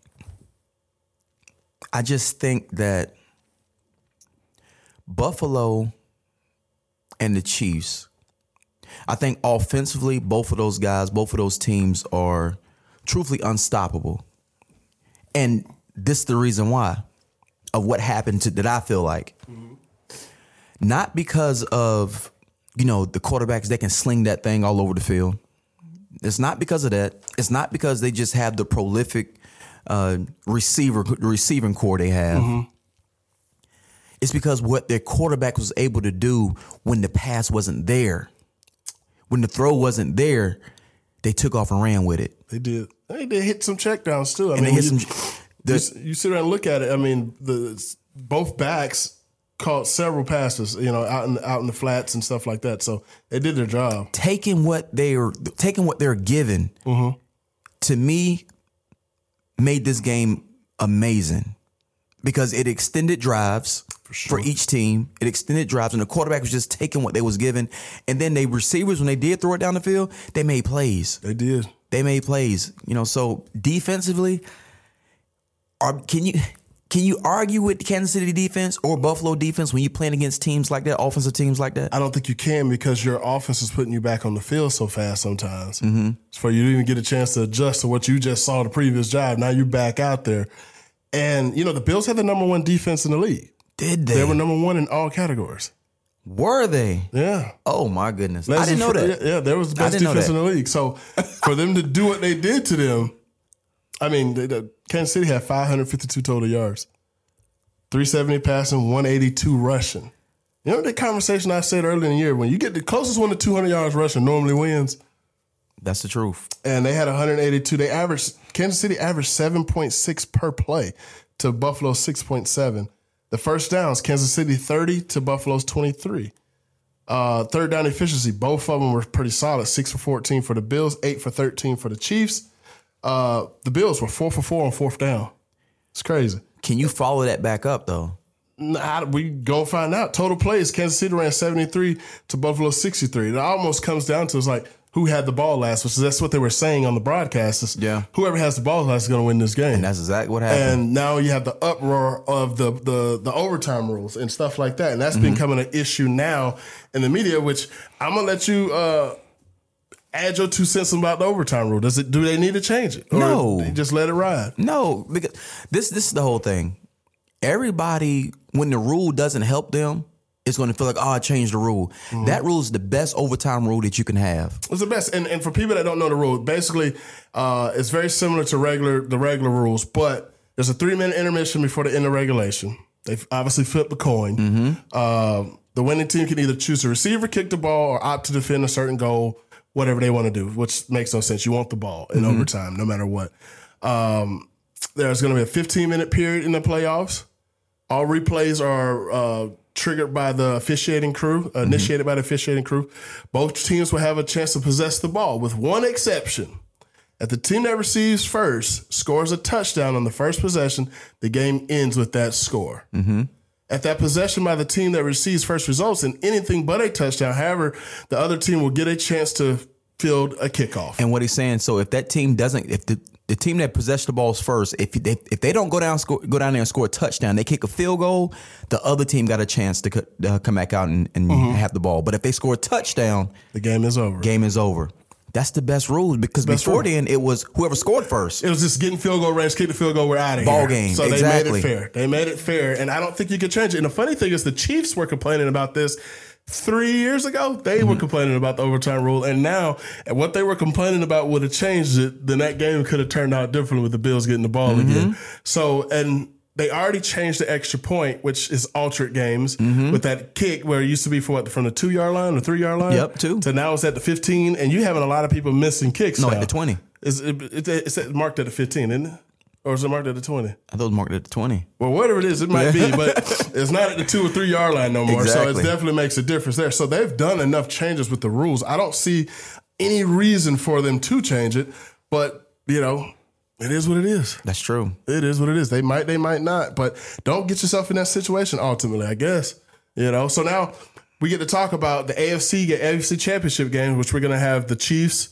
I just think that Buffalo and the Chiefs. I think offensively, both of those guys, both of those teams are truthfully unstoppable. And this is the reason why of what happened to that I feel like. Not because of, you know, the quarterbacks they can sling that thing all over the field. It's not because of that. It's not because they just have the prolific uh, receiver receiving core they have. It's because what their quarterback was able to do when the pass wasn't there, when the throw wasn't there, they took off and ran with it.
They did. They did hit some checkdowns too. I
And
mean,
they hit
you,
some. The,
you sit around and look at it. I mean, the both backs caught several passes. You know, out in the, out in the flats and stuff like that. So they did their job.
taking what they're taking what they're given mm-hmm. to me made this game amazing because it extended drives for, each team. It extended drives, and the quarterback was just taking what they was given. And then the receivers, when they did throw it down the field, they made plays.
They did.
They made plays. You know, so defensively, are can you can you argue with Kansas City defense or Buffalo defense when you playing against teams like that, offensive teams like that?
I don't think you can because your offense is putting you back on the field so fast sometimes. Mm-hmm. For you to even get a chance to adjust to what you just saw the previous drive. Now you're back out there. And, you know, the Bills had the number one defense in the league.
Did they?
They were number one in all categories.
Were they?
Yeah.
Oh my goodness! I didn't know
Fr-
that.
Yeah, yeah, they was the best defense in the league. So for them to do what they did to them, I mean, Kansas City had 552 total yards, 370 passing, 182 rushing. You know the conversation I said earlier in the year when you get the closest one to 200 yards rushing normally wins,
That's the truth.
and they had 182. They averaged Kansas City averaged 7.6 per play to Buffalo 6.7. The first downs, Kansas City 30 to Buffalo's 23. Uh, third down efficiency, both of them were pretty solid. Six for 14 for the Bills, eight for 13 for the Chiefs. Uh, the Bills were four for four on fourth down. It's crazy.
Can you follow that back up though?
Nah, we go find out. Total plays, Kansas City ran 73 to Buffalo 63. It almost comes down to it's like who had the ball last, which is that's what they were saying on the broadcast. is
Yeah.
Whoever has the ball last is going to win this game.
And that's exactly what happened.
And now you have the uproar of the the the overtime rules and stuff like that, and that's
Mm-hmm.
becoming an issue now in the media. Which I'm gonna let you uh, add your two cents about the overtime rule. Does it? Do they need to change it? Or
No.
they just let it ride.
no, because this this is the whole thing. Everybody, when the rule doesn't help them, it's going to feel like, oh, I changed the rule.
Mm-hmm.
That rule is the best overtime rule that you can have.
It's the best. And and for people that don't know the rule, basically, uh, it's very similar to regular the regular rules, but there's a three minute intermission before the end of regulation. They obviously flip the coin. Um, the winning team can either choose to receive or kick the ball or opt to defend a certain goal, whatever they want to do, which makes no sense. You want the ball in overtime, no matter what. Um, there's going to be a 15 minute period in the playoffs. All replays are uh, triggered by the officiating crew, uh, initiated by the officiating crew. Both teams will have a chance to possess the ball, with one exception. If the team that receives first scores a touchdown on the first possession, the game ends with that score. If that possession by the team that receives first results in anything but a touchdown, however, the other team will get a chance to field a kickoff.
And what he's saying, so if that team doesn't, if the the team that possessed the balls first, if they if they don't go down score, go down there and score a touchdown, they kick a field goal, the other team got a chance to co- uh, come back out and, and have the ball. But if they score a touchdown,
the game is over.
game is over. That's the best rule because
Best
before
rule.
then it was whoever scored first.
It was just getting field goal range, kick the field goal, we're out of
Ball
here.
game,
So they made it fair. They made it fair, and I don't think you could change it. And the funny thing is, the Chiefs were complaining about this three years ago. They
Mm-hmm.
were complaining about the overtime rule, and now what they were complaining about would have changed it. Then that game could have turned out differently with the Bills getting the ball
Mm-hmm.
again. So and. They already changed the extra point, which is alternate games
Mm-hmm.
with that kick where it used to be for what from the two yard line or three yard line.
Yep, two.
So now it's at the fifteen, and you having a lot of people missing kicks.
No,
now.
at the 20.
Is it, it, it's marked at the 15, isn't it? Or is it marked at the 20?
I thought it was marked at the twenty.
Well, whatever it is, it might be, but [laughs] it's not at the two or three yard line no more. So it definitely makes a difference there. So they've done enough changes with the rules. I don't see any reason for them to change it, but you know, it is what it is.
That's true.
It is what it is. They might, they might not, but don't get yourself in that situation ultimately, I guess. You know, so now we get to talk about the AFC AFC Championship game, which we're going to have the Chiefs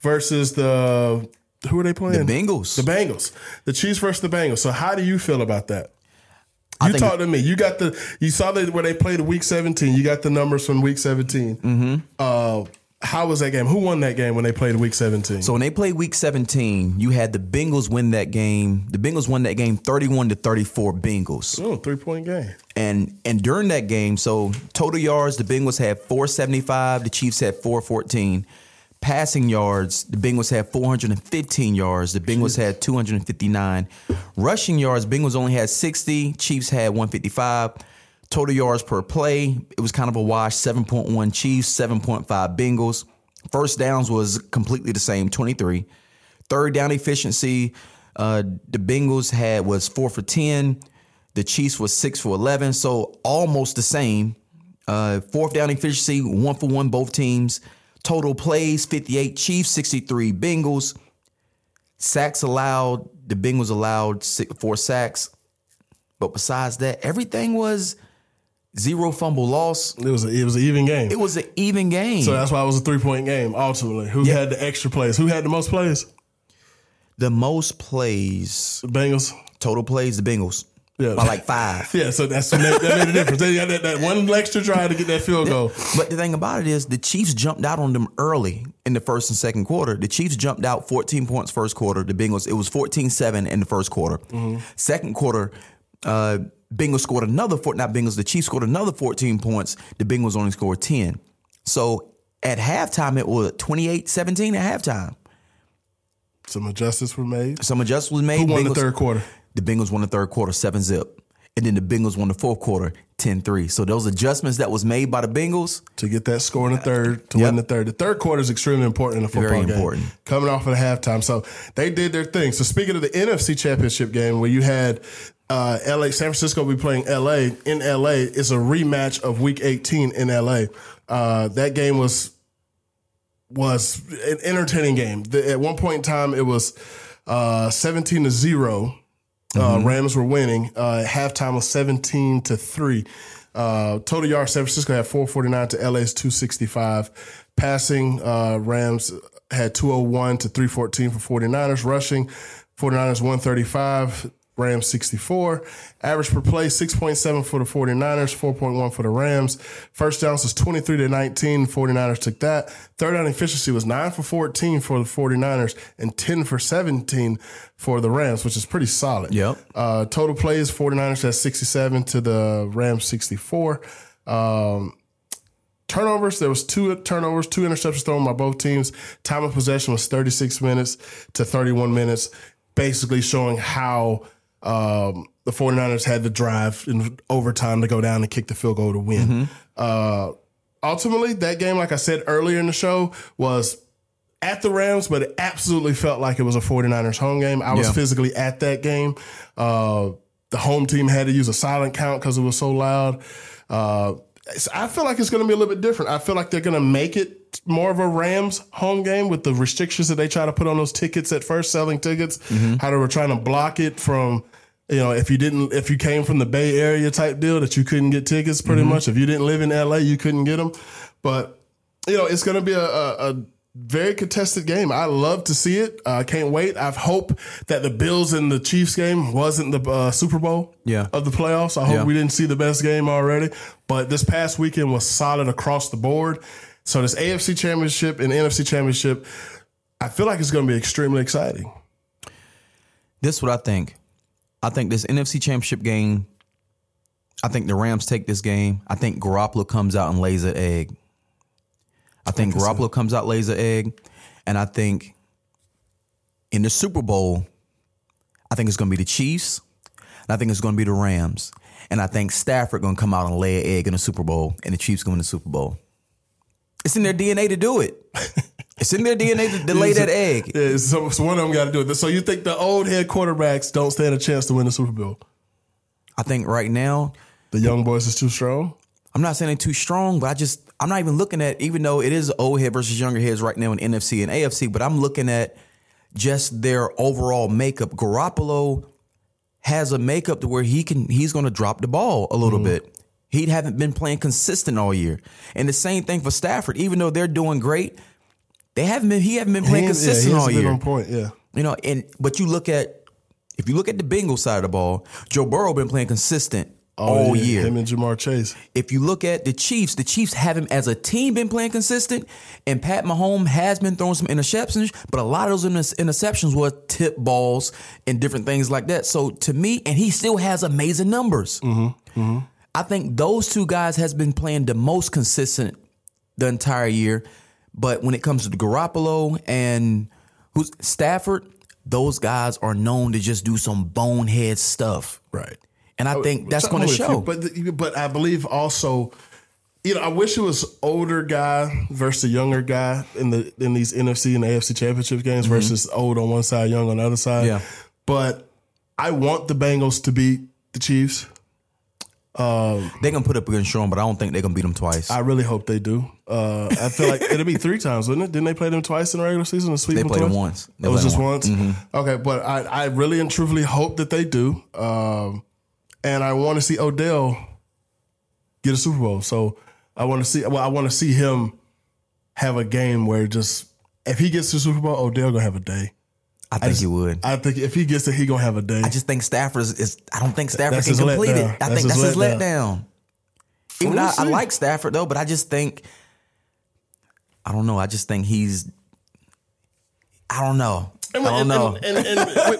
versus the who are they playing?
The Bengals.
The Bengals. The Chiefs versus the Bengals. So how do you feel about that? You talk to me. You got the you saw that where they played week 17. You got the numbers from week 17. Mm-hmm. Uh, how was that game? Who won that game when they played week 17?
So when they played week 17, you had the Bengals win that game. The Bengals won that game 31 to 34 Bengals.
oh, three point game.
And and during that game, so total yards, the Bengals had 475, the Chiefs had 414. Passing yards, the Bengals had 415 yards, the Bengals had 259. Rushing yards, Bengals only had 60, Chiefs had 155. Total yards per play, it was kind of a wash 7.1 Chiefs, 7.5 Bengals. First downs was completely the same, 23. Third down efficiency, uh, the Bengals had was four for 10. The Chiefs was six for 11. So almost the same. Uh, fourth down efficiency, one for one, both teams. Total plays, 58 Chiefs, 63 Bengals. Sacks allowed, the Bengals allowed six, four sacks. But besides that, everything was zero fumble loss.
It was a, it was an even game.
It was an even game.
so that's why it was a three point game. Ultimately, who
Yeah.
had the extra plays? Who had the most plays?
the most plays,
The Bengals.
total plays, the Bengals.
Yeah.
By like five.
Yeah, so that's that, that made a difference. They got that, that one extra try to get that field goal.
But the thing about it is, the Chiefs jumped out on them early in the first and second quarter. The Chiefs jumped out 14 points first quarter. The Bengals, it was 14 7 in the first quarter. Second quarter, uh, Bengals scored another four, not Bengals, the Chiefs scored another 14 points. The Bengals only scored 10. So at halftime, it was 28 17 at halftime.
Some adjustments were made.
Some adjustments were made.
Who won the third quarter?
The Bengals won the third quarter, 7 zip. And then the Bengals won the fourth quarter, 10 3. So those adjustments that was made by the Bengals,
to get that score in the third to
Yep.
win the third. The third quarter is extremely important in a football
Very
game.
important.
Coming off of the halftime, so they did their thing. So speaking of the NFC Championship game, where you had uh, LA, San Francisco will be playing LA in LA, it's a rematch of Week 18 in LA. Uh, that game was was an entertaining game. The, at one point in time, it was uh, 17 to 0. Uh, Rams were winning. Uh, halftime was 17 to 3. Uh, total yards, San Francisco had 449 to LA's 265. Passing, uh, Rams had 201 to 314 for 49ers. Rushing, 49ers 135. Rams 64. Average per play 6.7 for the 49ers, 4.1 for the Rams. First downs was 23 to 19. 49ers took that. Third down efficiency was 9 for 14 for the 49ers and 10 for 17 for the Rams, which is pretty solid.
Yep.
Uh, total plays 49ers had 67 to the Rams 64. Um, turnovers there was two turnovers two interceptions thrown by both teams time of possession was 36 minutes to 31 minutes basically showing how um, the 49ers had the drive in overtime to go down and kick the field goal to win uh, ultimately that game like i said earlier in the show was at the Rams, but it absolutely felt like it was a 49ers home game. I was
Yeah.
physically at that game. Uh, the home team had to use a silent count because it was so loud. Uh, I feel like it's going to be a little bit different. I feel like they're going to make it more of a Rams home game with the restrictions that they try to put on those tickets at first, selling tickets, how they were trying to block it from. You know, if you didn't, if you came from the Bay Area type deal, that you couldn't get tickets. Pretty much, if you didn't live in LA, you couldn't get them. But you know, it's going to be a, a, a very contested game. I love to see it. I can't wait. I hope that the Bills and the Chiefs game wasn't the uh, Super Bowl
Yeah.
of the playoffs. I hope
Yeah.
we didn't see the best game already. But this past weekend was solid across the board. So this AFC Championship and NFC Championship, I feel like it's going to be extremely exciting.
This is what I think. I think this NFC Championship game. I think the Rams take this game. I think Garoppolo comes out and lays an egg. I think Garoppolo comes out lays an egg, and I think in the Super Bowl, I think it's going to be the Chiefs, and I think it's going to be the Rams, and I think Stafford going to come out and lay an egg in the Super Bowl, and the Chiefs going to win the Super Bowl. It's in their DNA to do it. It's in their DNA to, to lay that egg.
Yeah, so, so one of them got to do it. So you think the old head quarterbacks don't stand a chance to win the Super Bowl?
I think right now
The young boys is too strong.
I'm not saying they're too strong, but I just I'm not even looking at even though it is old head versus younger heads right now in NFC and AFC, but I'm looking at just their overall makeup. Garoppolo has a makeup to where he can he's going to drop the ball a little mm-hmm. bit. He haven't been playing consistent all year. And the same thing for Stafford. Even though they're doing great, they haven't been. He haven't been playing consistent
yeah,
all year.
on point. Yeah.
You know, and but you look at if you look at the Bengals side of the ball, Joe Burrow been playing consistent oh, all
Oh, yeah,
year.
Him and Ja'Marr Chase.
if you look at the Chiefs, the Chiefs haven't as a team been playing consistent, and Pat Mahomes has been throwing some interceptions, but a lot of those interceptions were tip balls and different things like that. So to me, and he still has amazing numbers. Mm-hmm, mm-hmm. I think those two guys has been playing the most consistent the entire year. But when it comes to Garoppolo and who's Stafford, those guys are known to just do some bonehead stuff.
Right.
And I think that's going to
with you,
show.
But but I believe also, you know, I wish it was older guy versus a younger guy in the in these NFC and AFC championship games versus old on one side, young on the other side.
Mm-hmm. Yeah.
But I want the Bengals to beat the Chiefs.
They're gonna put up against Sean, but I don't think they're gonna beat them twice.
I really hope they do. Uh, I feel like it'll be three times, wouldn't it? Didn't they play them twice in the regular season and sweep
They
them
played them
twice?
once. They
It was just
them
once.
Mm-hmm.
Okay, but I, I really and truthfully hope that they do. Um, and I want to see Odell get a Super Bowl. So I want to see. Well, I want to see him have a game where just if he gets to the Super Bowl, Odell gonna have a day.
I think he would. I,
I think if he gets it, he gonna have a day.
I just think Stafford is, is. I don't think Stafford
That's
can complete
letdown.
it. I
That's
think
his
that's his
letdown.
letdown. Even
We'll
I, I like Stafford though, but I just think. I don't know. I just think he's. I don't know. I don't
and,
know.
And, and, and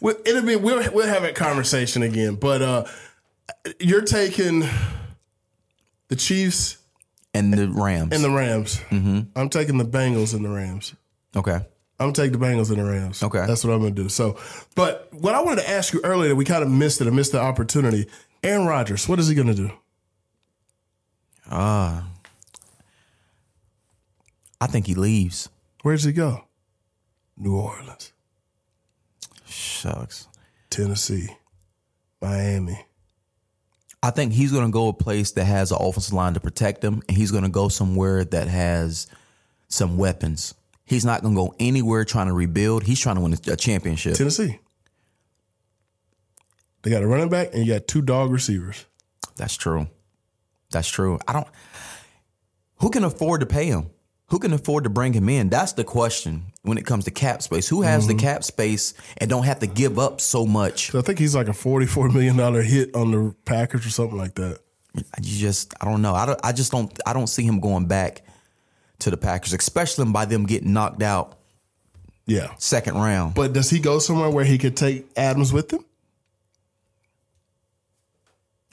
we- we- it'll be we'll we'll have a conversation again. But uh, you're taking the Chiefs
and the Rams.
and the Rams.
Mm-hmm.
I'm taking the Bengals and the Rams.
okay.
I'm taking the Bengals and the Rams.
Okay.
that's what I'm gonna do. So, but what I wanted to ask you earlier, we kind of missed it. I missed the opportunity. Aaron Rodgers, what is he gonna do?
Ah, I think he leaves.
Where does he go? New Orleans,
Shucks.
Tennessee, Miami.
I think he's going to go a place that has an offensive line to protect him, and he's going to go somewhere that has some weapons. He's not going to go anywhere trying to rebuild. He's trying to win a championship.
Tennessee. They got a running back and you got two dog receivers.
That's true. That's true. I don't. Who can afford to pay him? Who can afford to bring him in? That's the question when it comes to cap space. Who has the mm-hmm. cap space and don't have to give up so much?
I think he's like a $44 million hit on the Packers or something like that.
You just, I don't know. I don't. I just don't. I don't see him going back to the Packers, especially by them getting knocked out
Yeah.
second round.
But does he go somewhere where he could take Adams with him?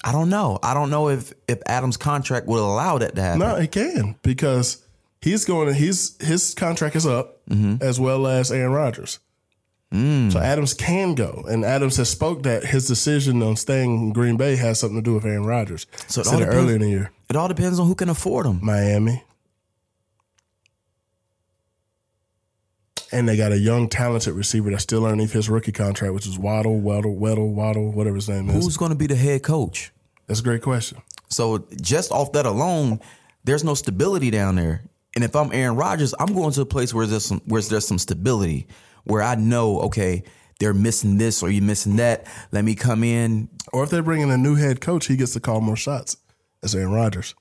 I don't know. I don't know if if Adams' contract would allow that to happen.
No, he can because he's going to he's his contract is up mm-hmm. as well as Aaron Rodgers. Mm. So Adams can go, and Adams has spoke that his decision on staying in Green Bay has something to do with Aaron Rodgers.
So it all depends-
earlier in the year,
It all depends on who can afford him.
Miami, and they got a young, talented receiver that's still underneath his rookie contract, which is Waddle, Waddle, Waddle, Waddle, whatever his name is.
Who's going to be the head coach?
That's a great question.
So just off that alone, there's no stability down there. And if I'm Aaron Rodgers, I'm going to a place where there's some where there's some stability, where I know, okay, they're missing this or you're missing that. Let me come in.
Or if they bring in a new head coach, he gets to call more shots. That's Aaron Rodgers.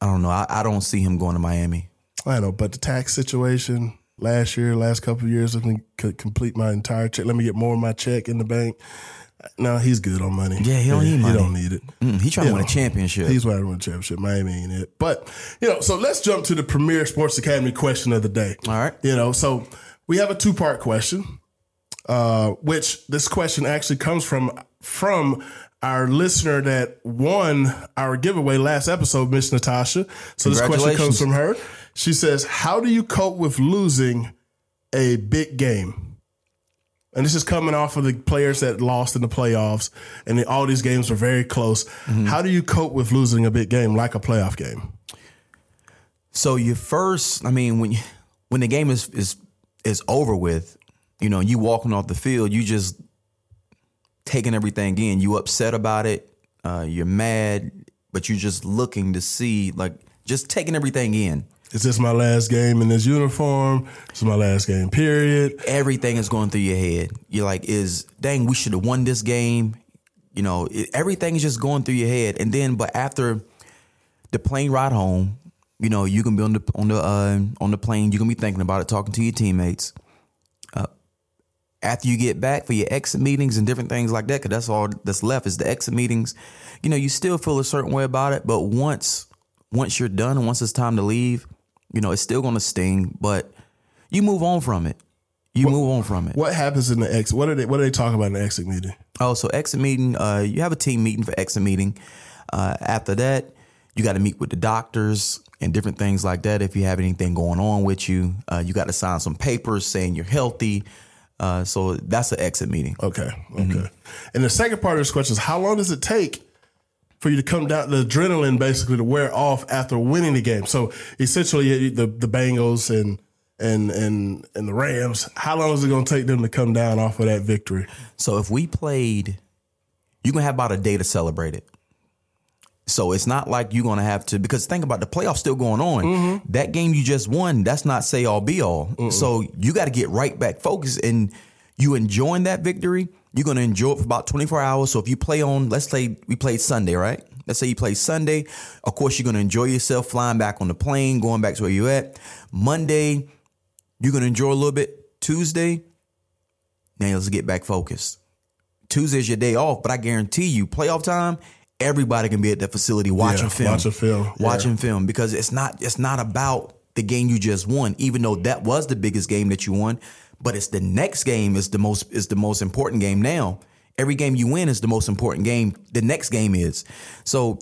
I don't know. I, I don't see him going to Miami.
I don't know, but the tax situation last year, last couple of years, I can could complete my entire check. Let me get more of my check in the bank. No, he's good on money.
Yeah, he don't need money.
He don't need it.
Mm, he trying to
You
win a championship.
He's trying to win a championship. Miami ain't it. But, you know, so let's jump to the Premier Sports Academy question of the day.
All right.
You know, so we have a two part question, uh, which this question actually comes from from our listener that won our giveaway last episode, Miss Natasha. So this question comes from her. She says, How do you cope with losing a big game? And this is coming off of the players that lost in the playoffs, and all these games were very close. Mm-hmm. How do you cope with losing a big game like a playoff game?
So you first, I mean, when you, when the game is is is over with, you know, you walking off the field, you just taking everything in. You upset about it, uh, you're mad, but you're just looking to see, like, just taking everything in.
Is this my last game in this uniform? This is my last game, period.
Everything is going through your head. You're like, is dang, we should have won this game. You know, it, everything is just going through your head. And then, but after the plane ride home, you know, you can be on the on the uh, on the plane. You can be thinking about it, talking to your teammates. After you get back for your exit meetings and different things like that, because that's all that's left is the exit meetings. You know, you still feel a certain way about it, but once once you're done and once it's time to leave, you know, it's still going to sting, but you move on from it. You move on from it.
What happens in the exit? What are they? What do they talk about in the exit meeting?
Oh, so exit meeting. Uh, you have a team meeting for exit meeting. Uh, after that, you got to meet with the doctors and different things like that. If you have anything going on with you, uh, you got to sign some papers saying you're healthy. Uh, so that's an exit meeting.
Okay, okay. And the second part of this question is how long does it take for you to come down the adrenaline basically to wear off after winning the game? So essentially, the the Bengals and and and and the Rams. How long is it going to take them to come down off of that victory?
So if we played, you're gonna have about a day to celebrate it. So it's not like you're gonna have to because think about the playoffs still going on. Mm-hmm. That game you just won, that's not say all be all. So you got to get right back focused and you enjoying that victory. You're gonna enjoy it for about 24 hours. So if you play on, let's say we played Sunday, right? Let's say you play Sunday. Of course, you're gonna enjoy yourself flying back on the plane, going back to where you're at. Monday, you're gonna enjoy a little bit. Tuesday, now let's get back focused. Tuesday's your day off, but I guarantee you, playoff time, everybody can be at that facility watching
Yeah,
film,
watching film, yeah.
watching film, because it's not it's not about the game you just won, even though that was the biggest game that you won. But it's the next game is the most is the most important game now. Every game you win is the most important game. The next game is so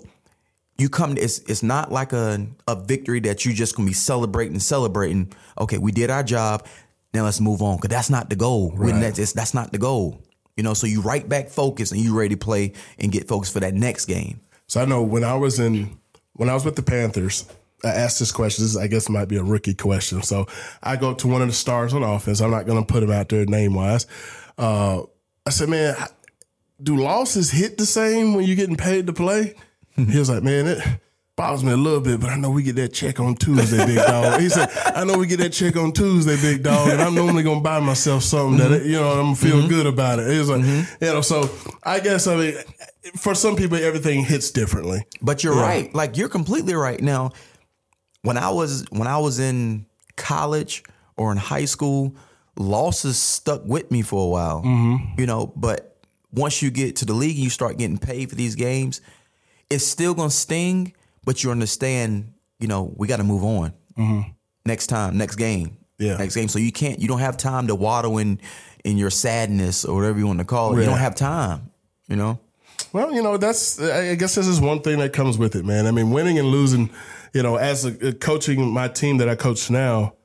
you come it's it's not like a a victory that you just gonna be celebrating celebrating okay we did our job now let's move on because that's not the goal When that's that's not the goal you know so you right back focus and you ready to play and get focused for that next game
So I know when I was in when I was with the Panthers, I asked this question. This I guess might be a rookie question. So I go up to one of the stars on offense. I'm not going to put him out there name wise. Uh, I said, man, do losses hit the same when you're getting paid to play? he was like, man, it bothers me a little bit, but I know we get that check on Tuesday, big dog. He said, I know we get that check on Tuesday, big dog, and I'm normally gonna buy myself something that mm-hmm. you know I'm gonna feel mm-hmm. good about it. Was like, mm-hmm. you know, so I guess I mean, for some people, everything hits differently.
But you're right. Like you're completely right. Now, when I was when I was in college or in high school, losses stuck with me for a while. You know, but once you get to the league and you start getting paid for these games, it's still gonna sting, but you understand, you know, we gotta move on. Mm-hmm. Next time, next game.
Yeah.
Next game. So you can't you don't have time to waddle in in your sadness or whatever you want to call it. You don't have time, you know?
Well, you know, that's I I guess this is one thing that comes with it, man. I mean, winning and losing, you know, as a, coaching my team that I coach now,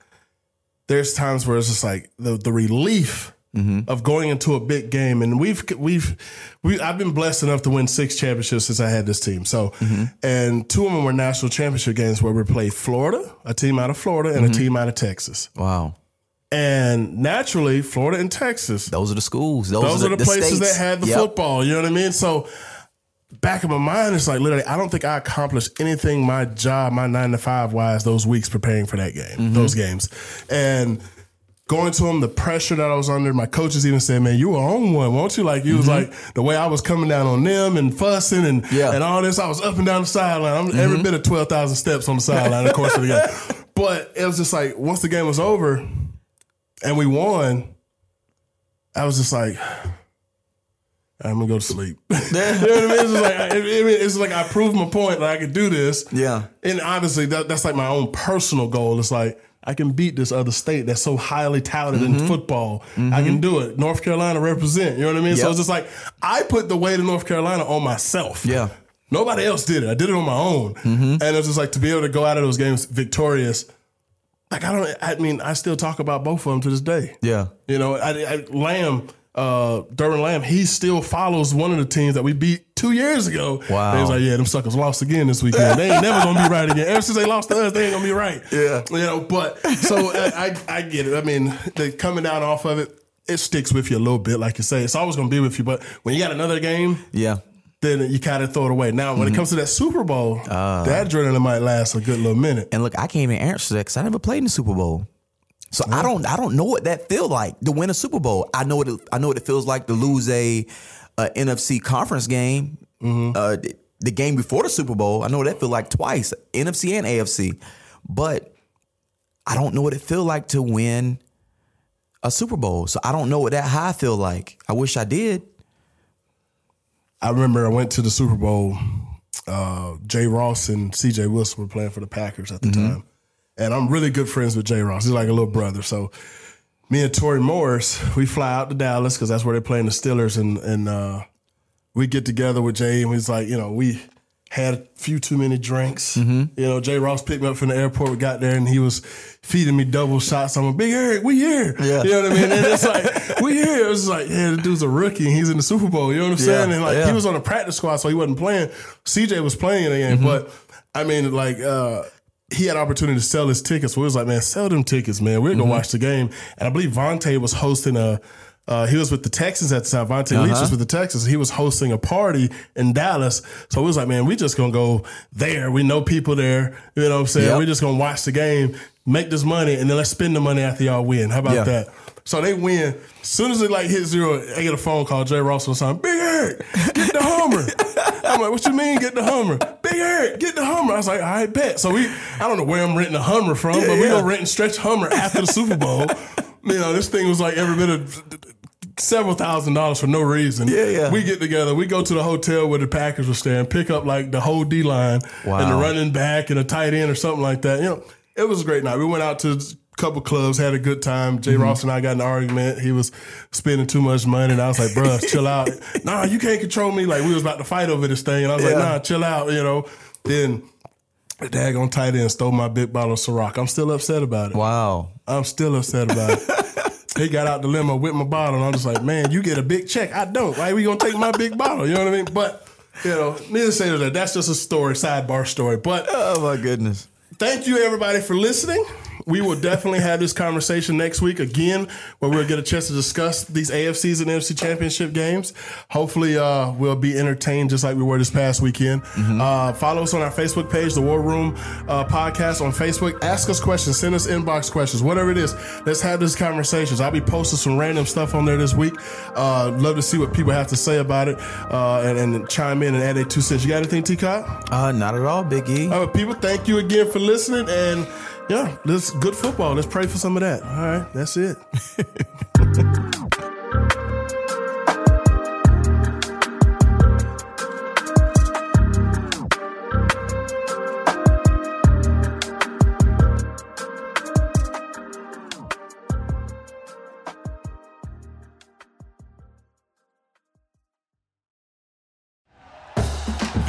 there's times where it's just like the the relief Mm-hmm. of going into a big game, and we've we've we I've been blessed enough to win six championships since I had this team. So, mm-hmm. and two of them were national championship games where we played Florida, a team out of Florida, and a mm-hmm. team out of Texas,
Wow.
and naturally, Florida and Texas
Those are the schools. Those,
those are the, places
states.
that had the
Yep.
football. You know what I mean? So back in my mind, it's like literally, I don't think I accomplished anything my job, my nine to five wise, those weeks preparing for that game,
Mm-hmm.
those games, and. Going to them, the pressure that I was under, my coaches even said, "Man, you were on one, won't you?" Like you was like the way I was coming down on them and fussing and
Mm-hmm. Yeah. Mm-hmm.
and all this. I was up and down the sideline. I'm every bit of twelve thousand steps on the sideline, of course, of the game. But it was just like once the game was over and we won, I was just like, I'm gonna go to sleep. [laughs] you know what I mean? It's just like, I- I mean, it's like I proved my point that I could do this.
Yeah.
And obviously, that, that's like my own personal goal. It's like I can beat this other state that's so highly touted
Mm-hmm.
in football. I can do it. North Carolina represent. You know what I mean? So it's just like I put the weight of North Carolina on myself.
Yeah.
Nobody else did it. I did it on my own.
Mm-hmm.
And it was just like to be able to go out of those games victorious. Like I don't. I mean, I still talk about both of them to this day.
Yeah.
You know, I, I, Lamb, uh, Durbin Lamb, he still follows one of the teams that we beat two years ago.
Wow.
And he's like, yeah, them suckers lost again this weekend. They ain't never gonna be right again. Ever since they lost to us, they ain't gonna be right.
Yeah.
You know, but so I, I, I get it. I mean, the coming down off of it, it sticks with you a little bit, like you say. It's always gonna be with you. But when you got another game,
Yeah.
then you kind of throw it away. Now, when it comes to that Super Bowl, that adrenaline might last a good little minute.
And look, I can't even answer that because I never played in the Super Bowl. So I don't I don't know what that feel like to win a Super Bowl. I know what it, I know what it feels like to lose a a NFC conference game. Uh, the, the game before the Super Bowl, I know what that feel like twice, NFC and AFC. But I don't know what it feel like to win a Super Bowl. So I don't know what that high feel like. I wish I did.
I remember I went to the Super Bowl. Uh, Jay Ross and C.J. Wilson were playing for the Packers at the time, and I'm really good friends with Jay Ross. He's like a little brother. So me and Tori Morris, we fly out to Dallas because that's where they're playing the Steelers, and and uh, we get together with Jay, and he's like, you know, we had a few too many drinks. You know, Jay Ross picked me up from the airport. We got there, and he was feeding me double shots. I'm a big Eric, we here.
Yeah.
You know what I mean? And it's like, [laughs] we here. It was like, yeah, the dude's a rookie, and he's in the Super Bowl. You know what I'm saying?
Yeah,
And like,
yeah.
he was on the practice squad, so he wasn't playing. CJ was playing again,
Mm-hmm.
but I mean, like, uh, he had opportunity to sell his tickets. So we was like, man, sell them tickets, man. We're
Mm-hmm.
gonna watch the game. And I believe Vonta was hosting a. Uh, he was with the Texans at the time. Vonta Leach
Uh-huh.
was with the Texans. He was hosting a party in Dallas. So we was like, man, we just gonna go there. We know people there. You know what I'm saying?
Yep.
we just gonna watch the game, make this money, and then let's spend the money after y'all win. How about
Yeah.
that? So they win. As soon as it like hit zero, I get a phone call. Jay Ross was saying, "Big Eric, get the Hummer." [laughs] I'm like, "What you mean, get the Hummer?" Big Eric, get the Hummer. I was like, "All right, bet." So we, I don't know where I'm renting a Hummer from, but we
yeah.
gonna rent and stretch Hummer after the Super Bowl. [laughs] you know, this thing was like every bit of several thousand dollars for no reason.
Yeah, yeah.
We get together. We go to the hotel where the Packers were staying, pick up like the whole D line
Wow.
and the running back and a tight end or something like that. You know, it was a great night. We went out to couple clubs, had a good time. Jay
Mm-hmm.
Ross and I got in an argument. He was spending too much money, and I was like, "Bruh, [laughs] chill out. Nah, you can't control me." Like we was about to fight over this thing, and I was like, "Nah, chill out." You know. Then the daggone tight end stole my big bottle of Ciroc. I'm still upset about it.
Wow.
I'm still upset about it. [laughs] He got out the limo with my bottle, and I'm just like, man, you get a big check. I don't. Why we gonna take my big bottle? You know what I mean? But you know, needless to say that that's just a story, sidebar story. But
Oh my goodness.
thank you everybody for listening. We will definitely have this conversation next week again, where we'll get a chance to discuss these AFCs and NFC championship games. Hopefully, uh, we'll be entertained just like we were this past weekend. Uh, follow us on our Facebook page, the War Room uh, Podcast on Facebook. Ask us questions, send us inbox questions, whatever it is. Let's have these conversations. I'll be posting some random stuff on there this week. Uh, love to see what people have to say about it uh, and, and chime in and add their two cents. You got anything, T-Cop?
Uh, not at all, Big E.
People, thank you again for listening. And yeah, let's good football. Let's pray for some of that. All right, that's it. [laughs]